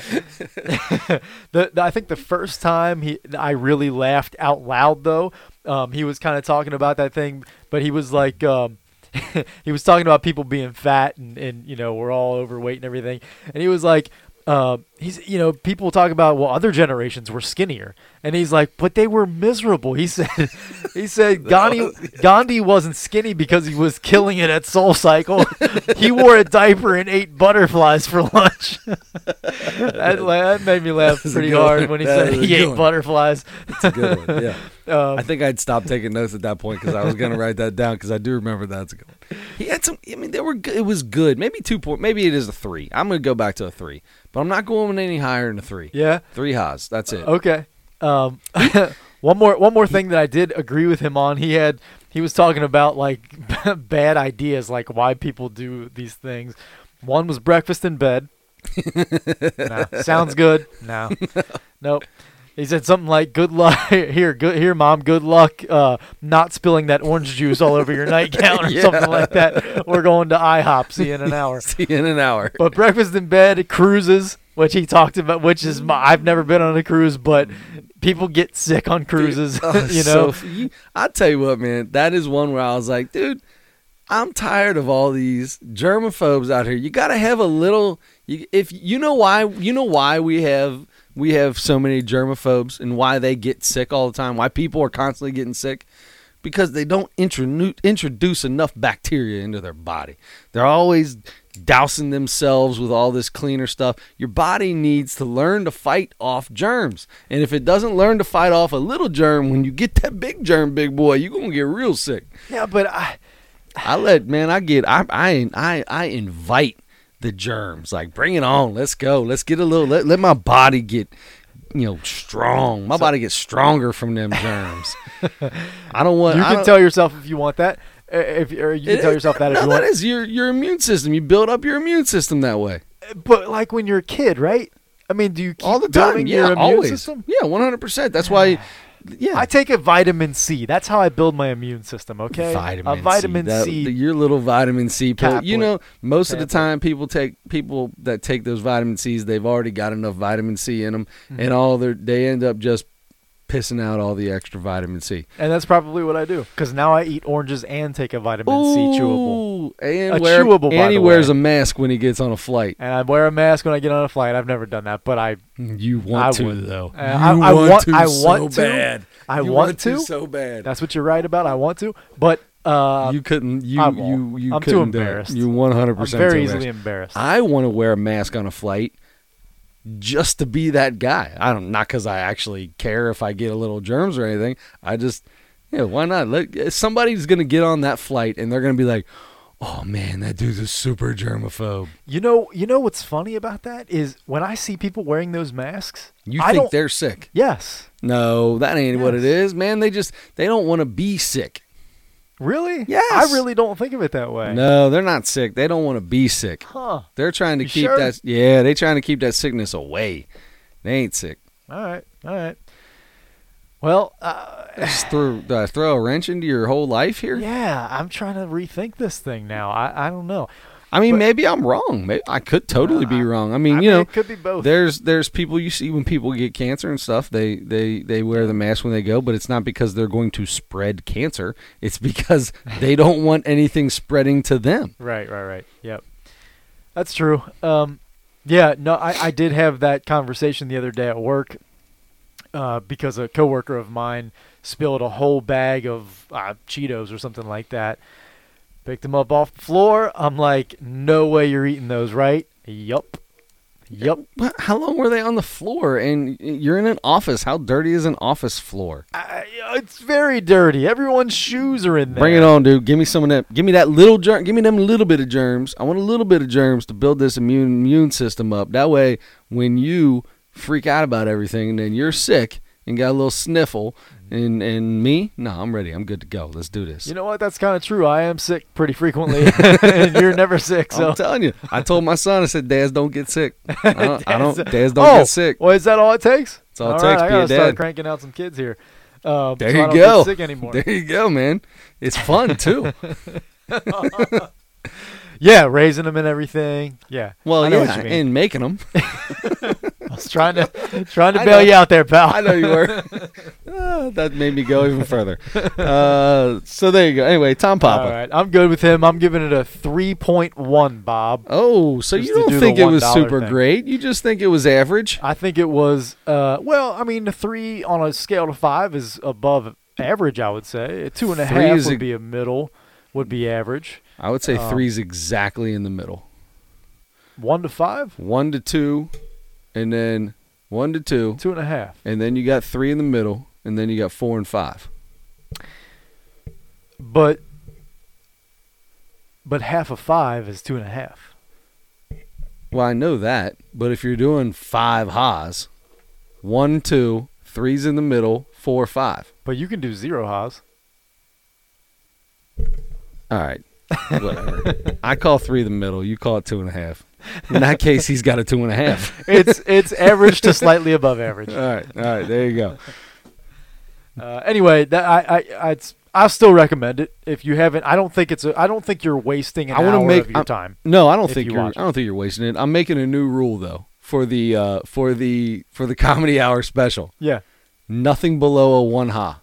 the, the- I think the first time he I really laughed out loud though, um, he was kind of talking about that thing, but he was like um, he was talking about people being fat and, and you know we're all overweight and everything, and he was like. Uh, he's, you know, people talk about well, other generations were skinnier, and he's like, but they were miserable. He said, he said Gandhi, Gandhi wasn't skinny because he was killing it at SoulCycle. he wore a diaper and ate butterflies for lunch. that, that made me laugh That's pretty hard one. when he That said he ate one. butterflies. It's a good one. Yeah. Um, I think I'd stop taking notes at that point because I was going to write that down because I do remember that's a good one. He had some. I mean, they were. good. It was good. Maybe two point. Maybe it is a three. I'm going to go back to a three, but I'm not going any higher than a three. yeah. Three highs. That's it. Okay. Um, one more one more thing that I did agree with him on. He had he was talking about like bad ideas, like why people do these things. One was breakfast in bed. no. Sounds good. No. Nope. He said something like, "Good luck here, good here, mom. Good luck uh, not spilling that orange juice all over your nightgown or Yeah. something like that. We're going to IHOP. See you in an hour." See you in an hour. But breakfast in bed, cruises, which he talked about, which is my, I've never been on a cruise, but people get sick on cruises. Oh, you know, you, I tell you what, man, that is one where I was like, dude, I'm tired of all these germaphobes out here. You got to have a little. You, if you know why, you know why we have we have so many germaphobes and why they get sick all the time. Why people are constantly getting sick. Because they don't introduce introduce enough bacteria into their body. They're always dousing themselves with all this cleaner stuff. Your body needs to learn to fight off germs. And if it doesn't learn to fight off a little germ, when you get that big germ, big boy, you're going to get real sick. yeah, but I, I let, man, I get, I, I, I, I invite the germs. Like, bring it on. Let's go. Let's get a little, let, let my body get, you know, strong. My body gets stronger from them germs. I don't want, you I can tell yourself if you want that. uh, If you can It tell yourself that if no, you want. is your, your immune system. You build up your immune system that way. But like when you're a kid, right? I mean, do you keep all the time. Yeah, your immune always. system? Yeah, one hundred percent. That's why. Yeah, I take a vitamin C. That's how I build my immune system. Okay, vitamin a vitamin C. That- C. your little vitamin C pill. You know, most of the time, people take people that take those vitamin C's. They've already got enough vitamin C in them, Mm-hmm. and all their they end up just pissing out all the extra vitamin C. and that's probably what I do. Because now I eat oranges and take a vitamin C chewable. Ooh, and A wear, chewable, and he wears way. a mask when he gets on a flight. And I wear a mask when I get on a flight. I've never done that, but I You want I to would. though. Uh, I- I want- I want to. bad. I You want to. so bad. that's what you're right about. I want to, but uh, you couldn't. You you you I'm too couldn't do it. embarrassed. You one hundred I'm percent. very easily embarrassed. I want to wear a mask on a flight just to be that guy. I don't not because I actually care if I get a little germs or anything. I just yeah, why not? Let, eh, somebody's gonna get on that flight and they're gonna be like, "Oh man, that dude's a super germaphobe." You know, you know what's funny about that is when I see people wearing those masks. You I think they're sick? Yes. No, that ain't what it is, man. They just they don't want to be sick. Really? Yes. I really don't think of it that way. No, they're not sick. They don't want to be sick. Huh. They're trying to You keep sure? that. Yeah, they're trying to keep that sickness away. They ain't sick. All right. All right. Well, uh, Just I throw a wrench into your whole life here. yeah, I'm trying to rethink this thing now. I, I don't know. I mean, But- maybe I'm wrong. Maybe I could totally be wrong. I mean, I you know, it could be both. there's there's people you see when people get cancer and stuff. They they they wear the mask when they go, but it's not because they're going to spread cancer. It's because they don't want anything spreading to them. Right, right, right. Yep. That's true. Um, yeah, no, I, I did have that conversation the other day at work uh, because a coworker of mine spilled a whole bag of uh, Cheetos or something like that. Picked them up off the floor. I'm like, no way you're eating those, right? Yup. Yup. What- How long were they on the floor? And you're in an office. How dirty is an office floor? I, uh, it's very dirty. Everyone's shoes are in there. Bring it on, dude. Give me some of that. Give me that little germ. Give me them little bit of germs. I want a little bit of germs to build this immune immune system up. That way, when you freak out about everything, and then you're sick and got a little sniffle, And and me, no, I'm ready. I'm good to go. Let's do this. You know what? That's kind of true. I am sick pretty frequently, and you're never sick. So I'm telling you. I told my son. I said, "Dads don't get sick. I don't. I don't Dads- don't oh, get sick." Well, is that all it takes? That's all it All takes. right, I Be a gotta start cranking out some kids here. Uh, There so you I don't go. Get sick anymore? There you go, man. It's fun too. yeah, raising them and everything. Yeah. Well, I know yeah, what you mean. and making them. I was trying to trying to bail you out there, pal. I know you were. Ah, that made me go even further. Uh, so there you go. Anyway, Tom Papa. All right, I'm good with him. I'm giving it a 3.1, Bob. Oh, so you don't do think it was super thing. great? You just think it was average? I think it was. Uh, well, I mean, three on a scale to five is above average. I would say a two and a Three half would a- be a middle, would be average. I would say Um, three's exactly in the middle. One to five, One to two, and then one to two, two and a half. and then you got three in the middle, and then you got four and five. But but half of five is two and a half. Well, I know that, but if you're doing five ha's, one, two, three's in the middle, four, five. But you can do zero ha's. All right. Whatever. I call three the middle. You call it two and a half. In that case, he's got a two and a half. It's it's average to slightly above average. All right. All right. There you go. Uh, anyway, that I I I'd, I still recommend it if you haven't. I don't think it's a. I don't think you're wasting an I hour make- of your I'm- time. No, I don't think you are I don't think you're wasting it. I'm making a new rule though for the uh, for the for the comedy hour special. Yeah. Nothing below a one ha.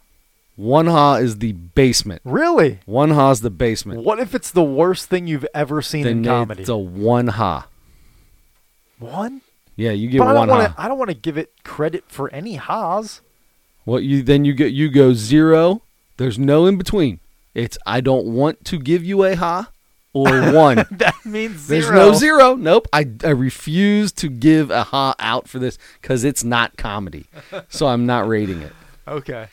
One ha is the basement. Really? One ha is the basement. What if it's the worst thing you've ever seen Then in comedy? it's a one ha. One? Yeah, you get But I one don't ha. I don't want to give it credit for any ha's. What you then you get you go zero. There's no in between. It's I don't want to give you a ha or one. that means There's no zero. Nope. I, I refuse to give a ha out for this because it's not comedy. So I'm not rating it. Okay.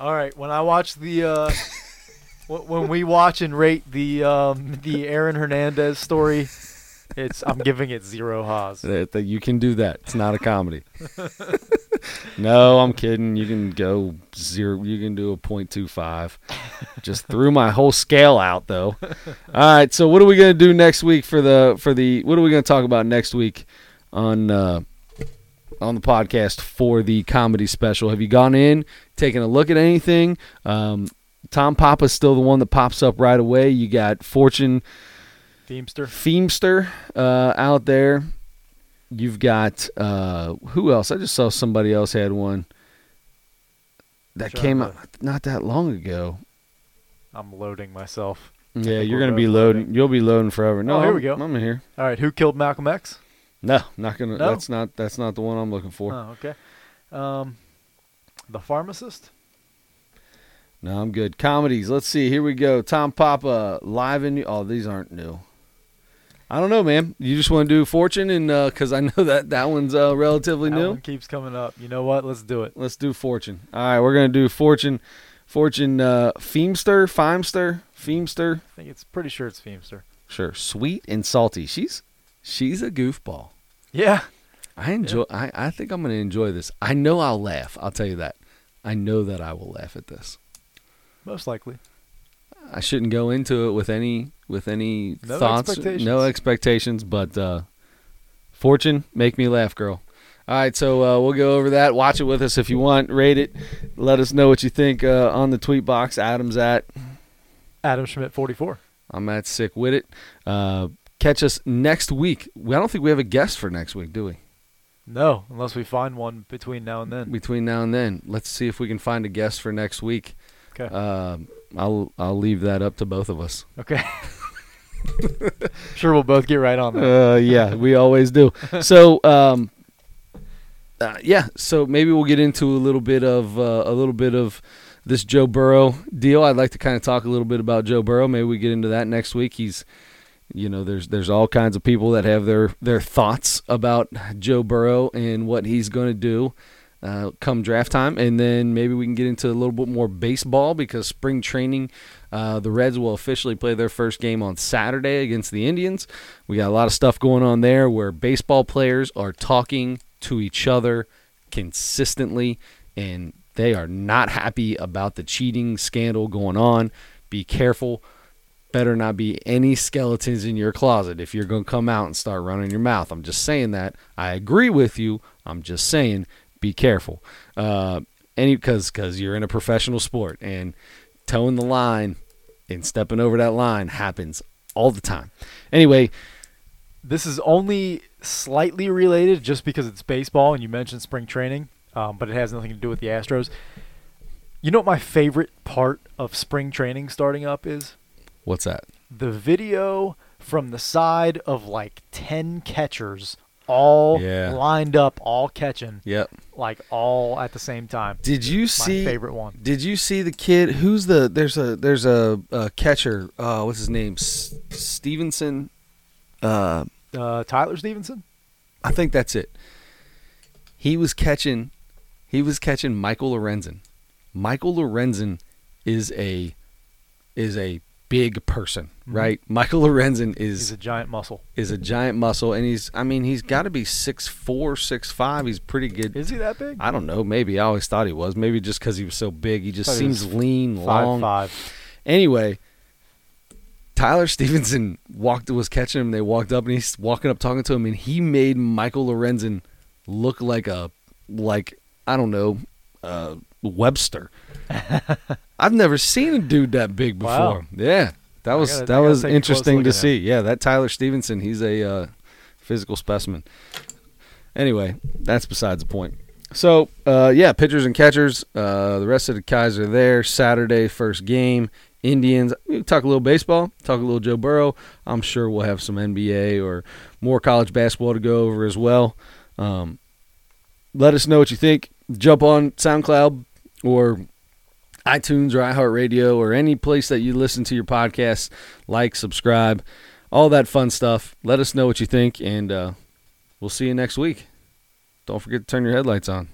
All right. When I watch the, uh, when we watch and rate the um, the Aaron Hernandez story, it's I'm giving it zero ha's. You can do that. It's not a comedy. No, I'm kidding. You can go zero. You can do a point two five. Just threw my whole scale out though. All right. So what are we gonna do next week for the for the what are we gonna talk about next week on uh, on the podcast for the comedy special? Have you gone in taken a look at anything? Um, Tom Papa's still the one that pops up right away. You got Fortune Feimster. Feimster uh, out there. You've got uh, who else? I just saw somebody else had one that came to- out not that long ago. I'm loading myself. Yeah, you're gonna be loading. loading. You'll be loading forever. No, Oh, here we go. I'm in here. All right. Who killed Malcolm X? No, not gonna. No? That's not. That's not the one I'm looking for. Oh, okay. Um, the pharmacist. No, I'm good. Comedies. Let's see. Here we go. Tom Papa live in. New- Oh, these aren't new. I don't know, man. You just want to do Fortune, and because I know that that one's uh, relatively That new. one keeps coming up. You know what? Let's do it. Let's do Fortune. All right, we're gonna do Fortune. Fortune. Uh, Feemster. Feimster. Feemster. I think it's pretty sure it's Feemster. Sure. Sweet and salty. She's she's a goofball. Yeah. I enjoy. I I think I'm gonna enjoy this. I know I'll laugh. I'll tell you that. I know that I will laugh at this. Most likely. I shouldn't go into it with any with any No thoughts, expectations. no expectations. But uh, Fortune, make me laugh, girl. All right, so uh, we'll go over that. Watch it with us if you want. Rate it. Let us know what you think uh, on the tweet box. Adam's at. Adam Schmidt, 44. I'm at sick with it. Uh, catch us next week. We- I don't think we have a guest for next week, do we? No, unless we find one between now and then. Between now and then, let's see if we can find a guest for next week. Okay. Um, I'll I'll leave that up to both of us. Okay. sure, we'll both get right on that. Uh, yeah, we always do. So, um, uh, yeah, so maybe we'll get into a little bit of uh, a little bit of this Joe Burrow deal. I'd like to kind of talk a little bit about Joe Burrow. Maybe we get into that next week. He's, you know, there's there's all kinds of people that have their their thoughts about Joe Burrow and what he's going to do. Uh, come draft time, and then maybe we can get into a little bit more baseball because spring training, uh, the Reds will officially play their first game on Saturday against the Indians. We got a lot of stuff going on there where baseball players are talking to each other consistently and They are not happy about the cheating scandal going on. Be careful. Better not be any skeletons in your closet if you're going to come out and start running your mouth. I'm just saying that. I agree with you. I'm just saying be careful. Uh, any because because you're in a professional sport and towing the line and stepping over that line happens all the time. Anyway, This is only slightly related just because it's baseball and you mentioned spring training, um, but it has nothing to do with the Astros. You know what my favorite part of spring training starting up is? what's that? The video from the side of like 10 catchers all Yeah. lined up, all catching, Yep. like all at the same time. Did you My see? favorite one. Did you see the kid? Who's the? There's a there's a, a catcher. Uh, what's his name? S- Stephenson. Uh, Uh, Tyler Stephenson? I think that's it. He was catching. He was catching Michael Lorenzen. Michael Lorenzen is a is a big person, Mhm. right? Michael Lorenzen is he's a giant muscle. is a giant muscle, and he's. I mean, he's got to be six four, six five. He's pretty good. Is he that big? I don't know. Maybe I always thought he was. Maybe just because he was so big, he just Thought he seems lean, Five long. five. Anyway, Tyler Stephenson walked was catching him. They walked up and he's walking up talking to him, and he made Michael Lorenzen look like a like I don't know uh, Webster. I've never seen a dude that big before. Wow. Yeah, that was gotta- that was take a close interesting to see. Yeah, that Tyler Stephenson, he's a uh, physical specimen. Anyway, that's besides the point. So, uh, yeah, pitchers and catchers. Uh, the rest of the guys are there. Saturday, first game. Indians. We talk a little baseball, talk a little Joe Burrow. I'm sure we'll have some NBA or more college basketball to go over as well. Um, let us know what you think. Jump on SoundCloud or iTunes or iHeartRadio or any place that you listen to your podcasts. Like, subscribe, all that fun stuff. Let us know what you think, and uh, we'll see you next week. Don't forget to turn your headlights on.